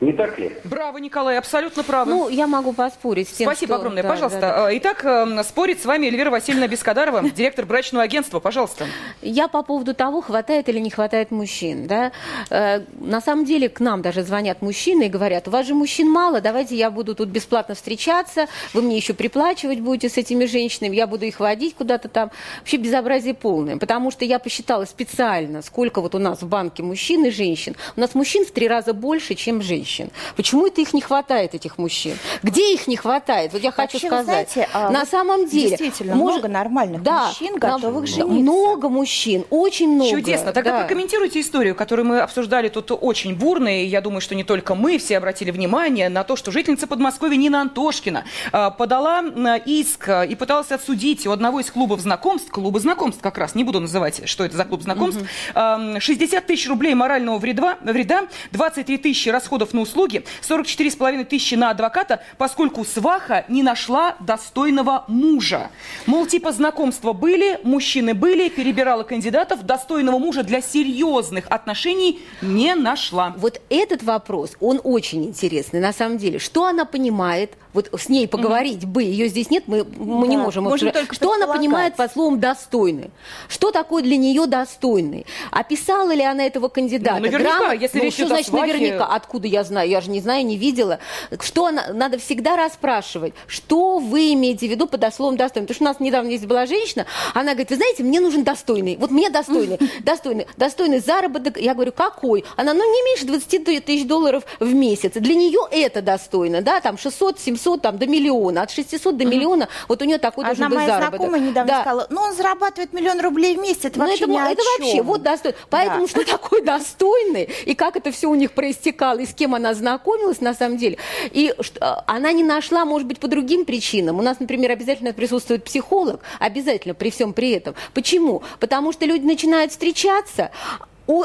Speaker 14: Не так ли?
Speaker 1: Браво, Николай, абсолютно правы.
Speaker 7: Ну, я могу поспорить с тем,
Speaker 1: Спасибо
Speaker 7: что...
Speaker 1: огромное.
Speaker 7: Да,
Speaker 1: пожалуйста.
Speaker 7: да, да.
Speaker 1: Итак, эм, спорит с вами Эльвира Васильевна Бескадарова, директор брачного агентства. Пожалуйста.
Speaker 7: Я по поводу того, хватает или не хватает мужчин. Да? Э, на самом деле к нам даже звонят мужчины и говорят, у вас же мужчин мало, давайте я буду тут бесплатно встречаться, вы мне еще приплачивать будете с этими женщинами, я буду их водить куда-то там. Вообще безобразие полное. Потому что я посчитала специально, сколько вот у нас в банке мужчин и женщин. У нас мужчин в три раза больше, чем женщин. Почему это их не хватает, этих мужчин? Где их не хватает? Вот я хочу
Speaker 8: Вообще,
Speaker 7: сказать.
Speaker 8: знаете, а,
Speaker 7: на самом деле...
Speaker 8: Действительно, много нормальных
Speaker 7: да,
Speaker 8: мужчин, готовых жениться.
Speaker 7: Много мужчин, очень много.
Speaker 1: Чудесно. Тогда
Speaker 7: да.
Speaker 1: прокомментируйте историю, которую мы обсуждали тут очень бурно, и я думаю, что не только мы, все обратили внимание на то, что жительница Подмосковья Нина Антошкина а, подала а, иск и пыталась отсудить у одного из клубов знакомств, клуба знакомств как раз, не буду называть, что это за клуб знакомств, а, 60 тысяч рублей морального вреда, вреда 23 тысячи расходов на услуги, 44,5 тысячи на адвоката, поскольку сваха не нашла достойного мужа. Мол, типа знакомства были, мужчины были, перебирала кандидатов, достойного мужа для серьезных отношений не нашла.
Speaker 7: Вот этот вопрос, он очень интересный на самом деле. Что она понимает? Вот с ней поговорить бы, ее здесь нет, мы, мы не
Speaker 8: Да,
Speaker 7: можем.
Speaker 8: можем
Speaker 7: обсуждать.
Speaker 8: только
Speaker 7: что она понимает под словом достойный? Что такое для нее достойный? Описала ли она этого кандидата?
Speaker 1: Ну, наверняка,
Speaker 7: Грамо-
Speaker 1: если
Speaker 7: ну,
Speaker 1: речь
Speaker 7: что
Speaker 1: идет о
Speaker 7: значит
Speaker 1: свахе.
Speaker 7: наверняка? Откуда я знаю? Я же не знаю, не видела. Что она, надо всегда расспрашивать, что вы имеете в виду под словом достойный? Потому что у нас недавно здесь была женщина, она говорит, вы знаете, мне нужен достойный. Вот мне достойный, достойный, достойный заработок. Я говорю, какой? Она, ну, не меньше 20 тысяч долларов в месяц. Для нее это достойно, да, там 600, 700, там до миллиона. От 600 до миллиона, вот у нее такой должен
Speaker 8: Одна
Speaker 7: быть
Speaker 8: моя
Speaker 7: заработок.
Speaker 8: знакомая недавно
Speaker 7: Да.
Speaker 8: сказала, ну он зарабатывает миллион рублей в месяц, это
Speaker 7: Ну,
Speaker 8: вообще
Speaker 7: это,
Speaker 8: ни о
Speaker 7: это
Speaker 8: чем».
Speaker 7: вообще, вот достойно. Поэтому
Speaker 8: Да.
Speaker 7: что такое достойный, и как это все у них проистекало, и с кем она знакомилась на самом деле. И что, а, она не нашла, может быть, по другим причинам. У нас, например, обязательно присутствует психолог, обязательно при всем при этом. Почему? Потому что люди начинают встречаться,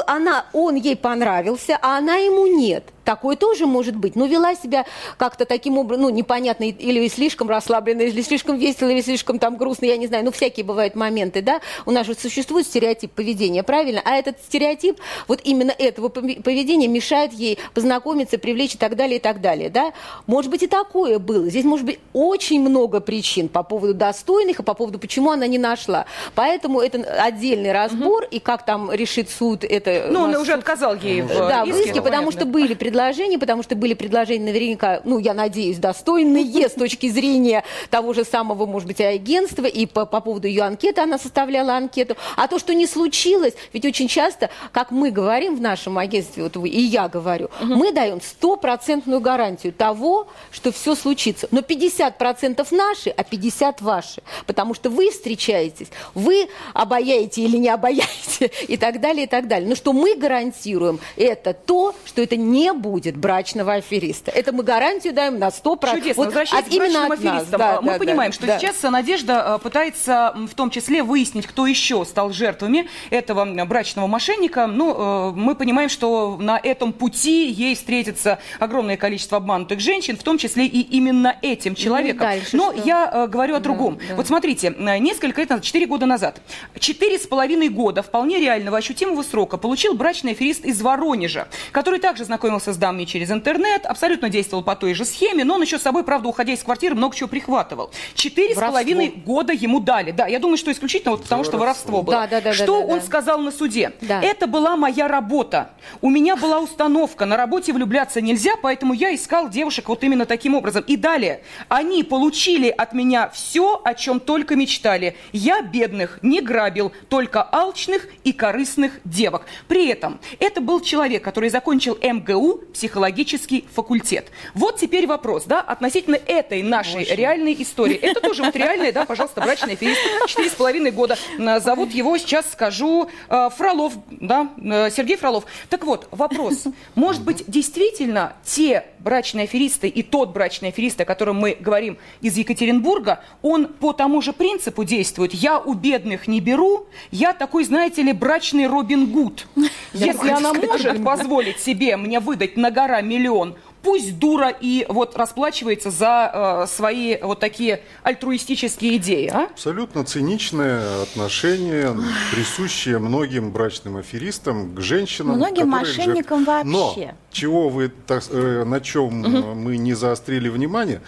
Speaker 7: она, он ей понравился, а она ему нет. Такое тоже может быть. Но вела себя как-то таким образом, ну, непонятно, или слишком расслабленно, или слишком весело, или слишком там грустно, я не знаю. Ну, всякие бывают моменты, да. У нас же существует стереотип поведения, правильно? А этот стереотип, вот именно этого пове- поведения мешает ей познакомиться, привлечь и так далее, и так далее, да. Может быть, и такое было. Здесь может быть очень много причин по поводу достойных и по поводу, почему она не нашла. Поэтому это отдельный разбор, и как там решит суд это...
Speaker 1: Ну, он уже отказал ей в
Speaker 7: да, в
Speaker 1: иске,
Speaker 7: потому
Speaker 1: понятно.
Speaker 7: что были предложения, потому что были предложения наверняка, ну, я надеюсь, достойные с точки зрения того же самого, может быть, агентства, и по, по поводу ее анкеты она составляла анкету. А то, что не случилось, ведь очень часто, как мы говорим в нашем агентстве, вот вы и я говорю, мы даем стопроцентную гарантию того, что все случится. Но 50% наши, а 50% ваши. Потому что вы встречаетесь, вы обаяете или не обаяете, и так далее, и так далее. Но что мы гарантируем, это то, что это не будет брачного афериста. Это мы гарантию даем на 100%.
Speaker 1: Чудесно.
Speaker 7: Вот
Speaker 1: Возвращаясь
Speaker 7: от-
Speaker 1: к брачным аферистам,
Speaker 7: Да,
Speaker 1: мы
Speaker 7: да,
Speaker 1: понимаем,
Speaker 7: да,
Speaker 1: что
Speaker 7: да.
Speaker 1: сейчас Надежда э, пытается в том числе выяснить, кто еще стал жертвами этого брачного мошенника. Ну, э, мы понимаем, что на этом пути ей встретится огромное количество обманутых женщин, в том числе и именно этим человеком.
Speaker 7: дальше
Speaker 1: Но
Speaker 7: что?
Speaker 1: я э, говорю о другом.
Speaker 7: да.
Speaker 1: Вот смотрите, э, несколько лет назад, 4 года назад, четыре с половиной года вполне реального ощутимого срока получил брачный аферист из Воронежа, который также знакомился с дамой через интернет, абсолютно действовал по той же схеме, но он еще с собой, правда, уходя из квартиры, много чего прихватывал. Четыре с половиной года ему дали. Да, я думаю, что исключительно вот потому, что воровство было.
Speaker 7: Да, да, да,
Speaker 1: что
Speaker 7: да, да,
Speaker 1: он
Speaker 7: да.
Speaker 1: сказал на суде?
Speaker 7: Да.
Speaker 1: Это была моя работа. У меня была установка. На работе влюбляться нельзя, поэтому я искал девушек вот именно таким образом. И далее. Они получили от меня все, о чем только мечтали. Я бедных не грабил, только алчных и корыстных девок. При этом это был человек, который закончил МГУ, психологический факультет. Вот теперь вопрос, да, относительно этой нашей реальной истории. Это тоже вот реальная, да, пожалуйста, брачный аферист. Четыре с половиной года. Э, Зовут его, сейчас скажу, э, Фролов, да, э, Сергей Фролов. Так вот, вопрос. Может быть, действительно те брачные аферисты и тот брачный аферист, о котором мы говорим из Екатеринбурга, он по тому же принципу действует. Я у бедных не беру, я такой, знаете ли, брачный Робин Гуд. Если она может позволить себе мне выдать на гора миллион, пусть дура и вот расплачивается за э, свои вот такие альтруистические идеи, а?
Speaker 10: Абсолютно циничное отношение, присущее многим брачным аферистам к женщинам.
Speaker 8: Многим мошенникам
Speaker 10: жертв- Но
Speaker 8: вообще.
Speaker 10: чего вы, так, э, на чем э, мы не заострили внимание,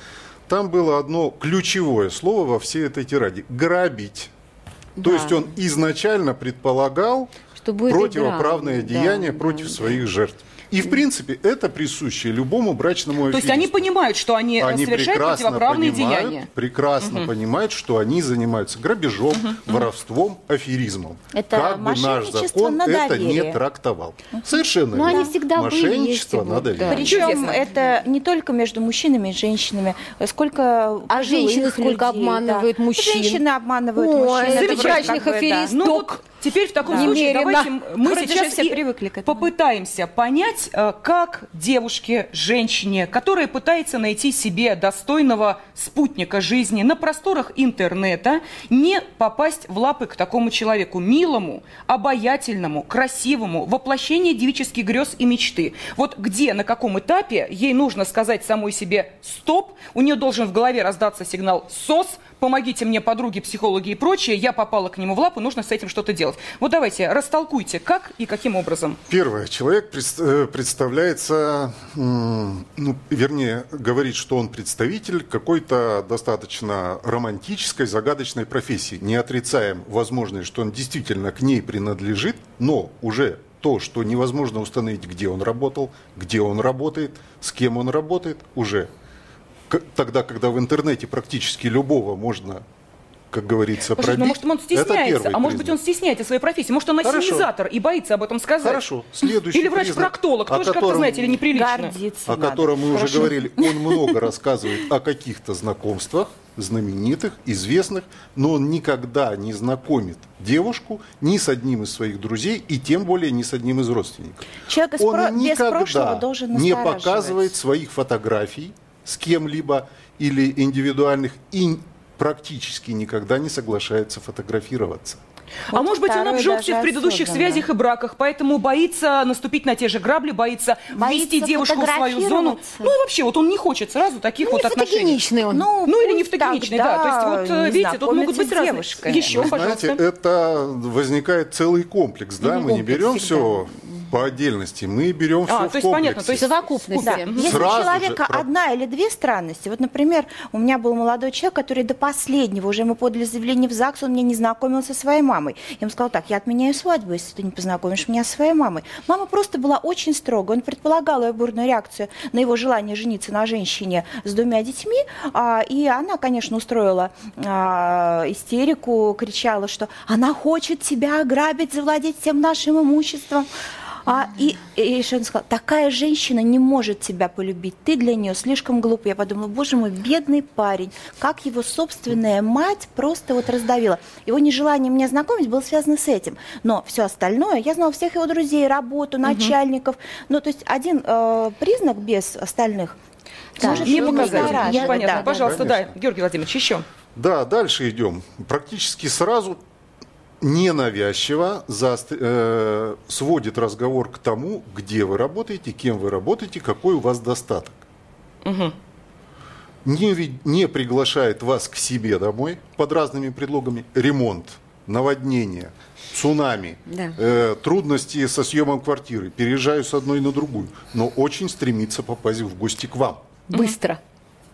Speaker 10: там было одно ключевое слово во всей этой тираде – грабить. То
Speaker 7: Да.
Speaker 10: есть он изначально предполагал
Speaker 7: Что будет
Speaker 10: противоправное
Speaker 7: игра.
Speaker 10: деяние
Speaker 7: Да,
Speaker 10: против своих жертв. И, в принципе, это присуще любому брачному
Speaker 1: То есть они
Speaker 10: аферисту.
Speaker 1: понимают, что они,
Speaker 10: Они
Speaker 1: совершают противоправные
Speaker 10: понимают,
Speaker 1: деяния.
Speaker 10: прекрасно
Speaker 1: Мгм.
Speaker 10: понимают, что они занимаются грабежом, воровством, аферизмом.
Speaker 8: Это
Speaker 10: как бы наш
Speaker 8: мошенничество
Speaker 10: закон
Speaker 8: на
Speaker 10: это
Speaker 8: доверие.
Speaker 10: не трактовал. Совершенно
Speaker 7: Но
Speaker 10: верно.
Speaker 7: они всегда были,
Speaker 10: Мошенничество
Speaker 7: есть и
Speaker 10: на
Speaker 7: будут,
Speaker 10: доверие.
Speaker 7: да.
Speaker 8: Причем
Speaker 1: Чудесно.
Speaker 8: это не только между мужчинами и женщинами, сколько
Speaker 7: А женщины сколько
Speaker 8: людей,
Speaker 7: обманывают
Speaker 8: да.
Speaker 7: мужчин.
Speaker 8: Женщины обманывают
Speaker 7: Ой,
Speaker 8: мужчин. Это
Speaker 7: замечательных
Speaker 8: бы, да.
Speaker 7: аферистов.
Speaker 1: Ну вот теперь в таком
Speaker 8: Да.
Speaker 1: случае
Speaker 7: Немерено.
Speaker 1: давайте мы
Speaker 8: Вроде
Speaker 1: сейчас
Speaker 8: все
Speaker 1: и
Speaker 8: привыкли к этому.
Speaker 1: попытаемся понять, э, как девушке, женщине, которая пытается найти себе достойного спутника жизни на просторах интернета, не попасть в лапы к такому человеку, милому, обаятельному, красивому, воплощение девических грез и мечты. Вот где, на каком этапе ей нужно сказать самой себе «стоп», у нее должен в голове раздаться сигнал «сос», помогите мне, подруги, психологи и прочее, я попала к нему в лапу, нужно с этим что-то делать. Вот давайте, растолкуйте, как и каким образом.
Speaker 10: Первое. Человек э, представляется, ну, вернее, говорит, что он представитель какой-то достаточно романтической, загадочной профессии. Не отрицаем возможность, что он действительно к ней принадлежит, но уже то, что невозможно установить, где он работал, где он работает, с кем он работает, уже тогда, когда в интернете практически любого можно, как говорится,
Speaker 1: Слушай,
Speaker 10: пробить.
Speaker 1: ну, может, он
Speaker 10: это
Speaker 1: стесняется,
Speaker 10: первый
Speaker 1: а может быть, он стесняется своей профессии. Может, он ассенизатор и боится об этом сказать.
Speaker 10: Хорошо. Следующий
Speaker 1: Или врач-проктолог, тоже как-то, знаете ли, неприлично.
Speaker 8: Гордиться
Speaker 10: о
Speaker 8: надо.
Speaker 10: котором мы уже
Speaker 1: Хорошо.
Speaker 10: говорили, он много рассказывает о каких-то знакомствах, знаменитых, известных, но он никогда не знакомит девушку ни с одним из своих друзей и тем более ни с одним из родственников.
Speaker 8: Человек из
Speaker 10: он
Speaker 8: про- без
Speaker 10: никогда
Speaker 8: прошлого должен
Speaker 10: не показывает своих фотографий с кем-либо или индивидуальных и практически никогда не соглашается фотографироваться.
Speaker 1: А может быть, он обжегся в предыдущих
Speaker 8: осознанно.
Speaker 1: связях и браках, поэтому боится наступить на те же грабли, боится,
Speaker 8: Боится
Speaker 1: ввести девушку в свою зону. Ну и вообще, вот он не хочет сразу таких вот отношений.
Speaker 7: Он.
Speaker 8: Ну,
Speaker 1: Ну или не
Speaker 8: пусть
Speaker 1: фотогеничный, да. То есть вот, э,
Speaker 8: не
Speaker 1: видите, тут могут быть разные. Еще,
Speaker 10: Вы
Speaker 1: пожалуйста.
Speaker 10: знаете, это возникает целый комплекс, да? Мы не
Speaker 8: Комплекс
Speaker 10: берем
Speaker 8: всегда.
Speaker 10: все по отдельности, мы берем все
Speaker 1: А,
Speaker 10: в
Speaker 1: то есть понятно, то есть
Speaker 7: Совокупность.
Speaker 8: Да. Если
Speaker 10: Сразу
Speaker 8: у человека
Speaker 10: же
Speaker 8: одна или две странности, вот, например, у меня был молодой человек, который до последнего, уже мы подали заявление в ЗАГС, он мне не знакомился со своей мамой. Я ему сказала, так, я отменяю свадьбу, если ты не познакомишь меня со своей мамой. Мама просто была очень строга, он предполагал ее бурную реакцию на его желание жениться на женщине с двумя детьми, а, и она, конечно, устроила а, истерику, кричала, что она хочет тебя ограбить, завладеть всем нашим имуществом. А, и, и что он сказал, такая женщина не может тебя полюбить, ты для нее слишком глуп. Я подумала, боже мой, бедный парень, как его собственная мать просто вот раздавила. Его нежелание меня знакомить было связано с этим. Но все остальное, я знала всех его друзей, работу, начальников. Ну, то есть один э, признак без остальных
Speaker 1: Да,
Speaker 8: может
Speaker 1: не показатель. Понятно.
Speaker 8: да.
Speaker 1: Пожалуйста, да,
Speaker 10: Конечно.
Speaker 1: Георгий Владимирович, еще.
Speaker 10: Да, дальше идем. Практически сразу ненавязчиво заостр- э, сводит разговор к тому, где вы работаете, кем вы работаете, какой у вас достаток.
Speaker 1: Мгм.
Speaker 10: Не, не приглашает вас к себе домой под разными предлогами. Ремонт наводнение, цунами,
Speaker 7: Да.
Speaker 10: э, трудности со съемом квартиры, переезжаю с одной на другую, но очень стремится попасть в гости к вам.
Speaker 7: Быстро.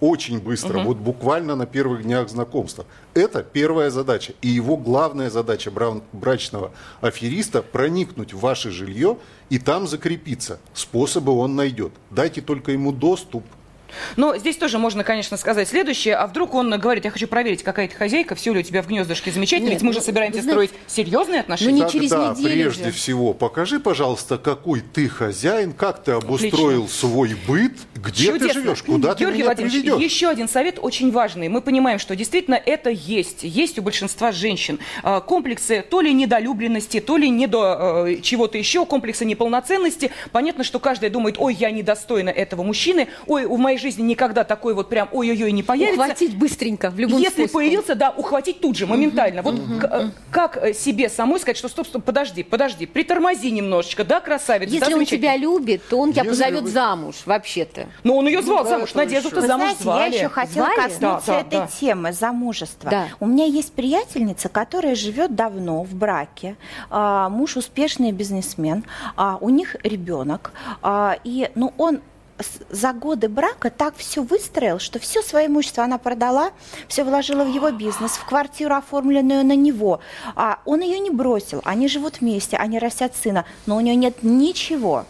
Speaker 10: Очень быстро,
Speaker 7: Мгм.
Speaker 10: вот буквально на первых днях знакомства. Это первая задача. И его главная задача бра- брачного афериста проникнуть в ваше жилье и там закрепиться. Способы он найдет. Дайте только ему доступ.
Speaker 1: Но здесь тоже можно, конечно, сказать следующее. А вдруг он говорит, я хочу проверить, какая ты хозяйка, все ли у тебя в гнездышке замечательно,
Speaker 7: Нет,
Speaker 1: ведь мы же
Speaker 7: ну,
Speaker 1: собираемся
Speaker 7: знаете,
Speaker 1: строить серьезные отношения.
Speaker 10: Тогда, прежде всего, покажи, пожалуйста, какой ты хозяин, как ты обустроил свой быт, где ты
Speaker 1: Чудесно.
Speaker 10: живешь, куда ты
Speaker 1: Георгий
Speaker 10: меня
Speaker 1: Владимирович,
Speaker 10: приведешь.
Speaker 1: еще один совет очень важный. Мы понимаем, что действительно это есть. Есть у большинства женщин э, комплексы то ли недолюбленности, то ли недо э, чего-то еще, комплексы неполноценности. Понятно, что каждая думает, ой, я недостойна этого мужчины, ой, в моей жизни никогда такой вот прям ой-ой-ой не появится.
Speaker 7: Ухватить быстренько, в любом
Speaker 1: Если
Speaker 7: способе.
Speaker 1: появился, да, ухватить тут же, моментально. Вот к- как э, себе самой сказать, что стоп, стоп, подожди, подожди, притормози немножечко, да, красавец, да,
Speaker 7: Если он тебя любит, то он тебя
Speaker 1: Если
Speaker 7: позовет
Speaker 1: вы-
Speaker 7: замуж, вообще-то.
Speaker 1: Но он ее звал замуж, Надежду-то
Speaker 8: Вы
Speaker 1: замуж
Speaker 8: знаете,
Speaker 1: звали.
Speaker 8: я еще хотела
Speaker 7: Звали?
Speaker 8: коснуться
Speaker 1: Да, да,
Speaker 8: этой
Speaker 1: да.
Speaker 8: темы замужества.
Speaker 7: Да.
Speaker 8: У меня есть приятельница, которая живет давно в браке. А, муж успешный бизнесмен, а, у них ребенок. А, и ну, он за годы брака так все выстроил, что все свое имущество она продала, все вложила в его бизнес, в квартиру, оформленную на него. А он ее не бросил, они живут вместе, они растят сына, но у нее нет ничего.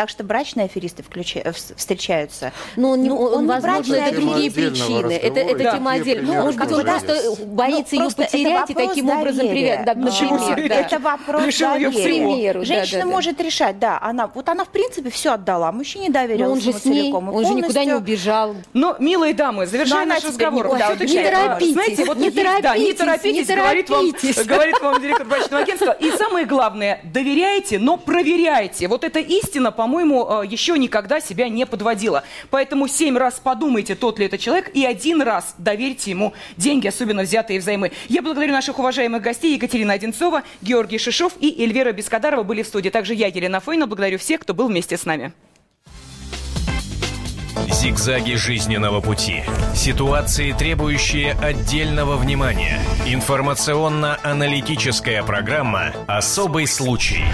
Speaker 8: Так что брачные аферисты включа- э, вс- встречаются.
Speaker 7: Ну, он, не-
Speaker 8: Ну,
Speaker 7: он,
Speaker 8: он
Speaker 7: возможно, это другие причины. Это, это
Speaker 8: Да.
Speaker 7: тема отдельная.
Speaker 8: Ну,
Speaker 7: Может быть, он просто боится
Speaker 8: Ну,
Speaker 7: ее потерять и таким образом привязать. Да, например, да.
Speaker 8: Это вопрос доверия.
Speaker 7: примеру,
Speaker 8: Женщина
Speaker 7: да, да, да.
Speaker 8: может решать, да, она, вот она в принципе все отдала, мужчине доверилась
Speaker 7: Но он же с ней,
Speaker 8: целиком
Speaker 7: он же никуда не убежал.
Speaker 1: Но, милые дамы, завершая
Speaker 8: Но
Speaker 1: наш разговор,
Speaker 8: никуда
Speaker 1: да,
Speaker 8: не
Speaker 7: торопитесь,
Speaker 1: знаете, вот
Speaker 7: не
Speaker 1: есть, да, не торопитесь,
Speaker 7: не
Speaker 1: говорит вам,
Speaker 7: торопитесь.
Speaker 1: говорит вам директор брачного агентства. И самое главное, доверяйте, но проверяйте. Вот эта истина, по-моему, э, еще никогда себя не подводила. Поэтому семь раз подумайте, тот ли это человек, и один раз доверьте ему деньги, особенно взятые взаймы. Я благодарю наших уважаемых гостей. Екатерина Одинцова, Георгий Шишов и Эльвира Бескадарова были в студии. Также я, Елена Фойна, благодарю всех, кто был вместе с нами.
Speaker 15: Зигзаги жизненного пути. Ситуации, требующие отдельного внимания. Информационно-аналитическая программа «Особый случай».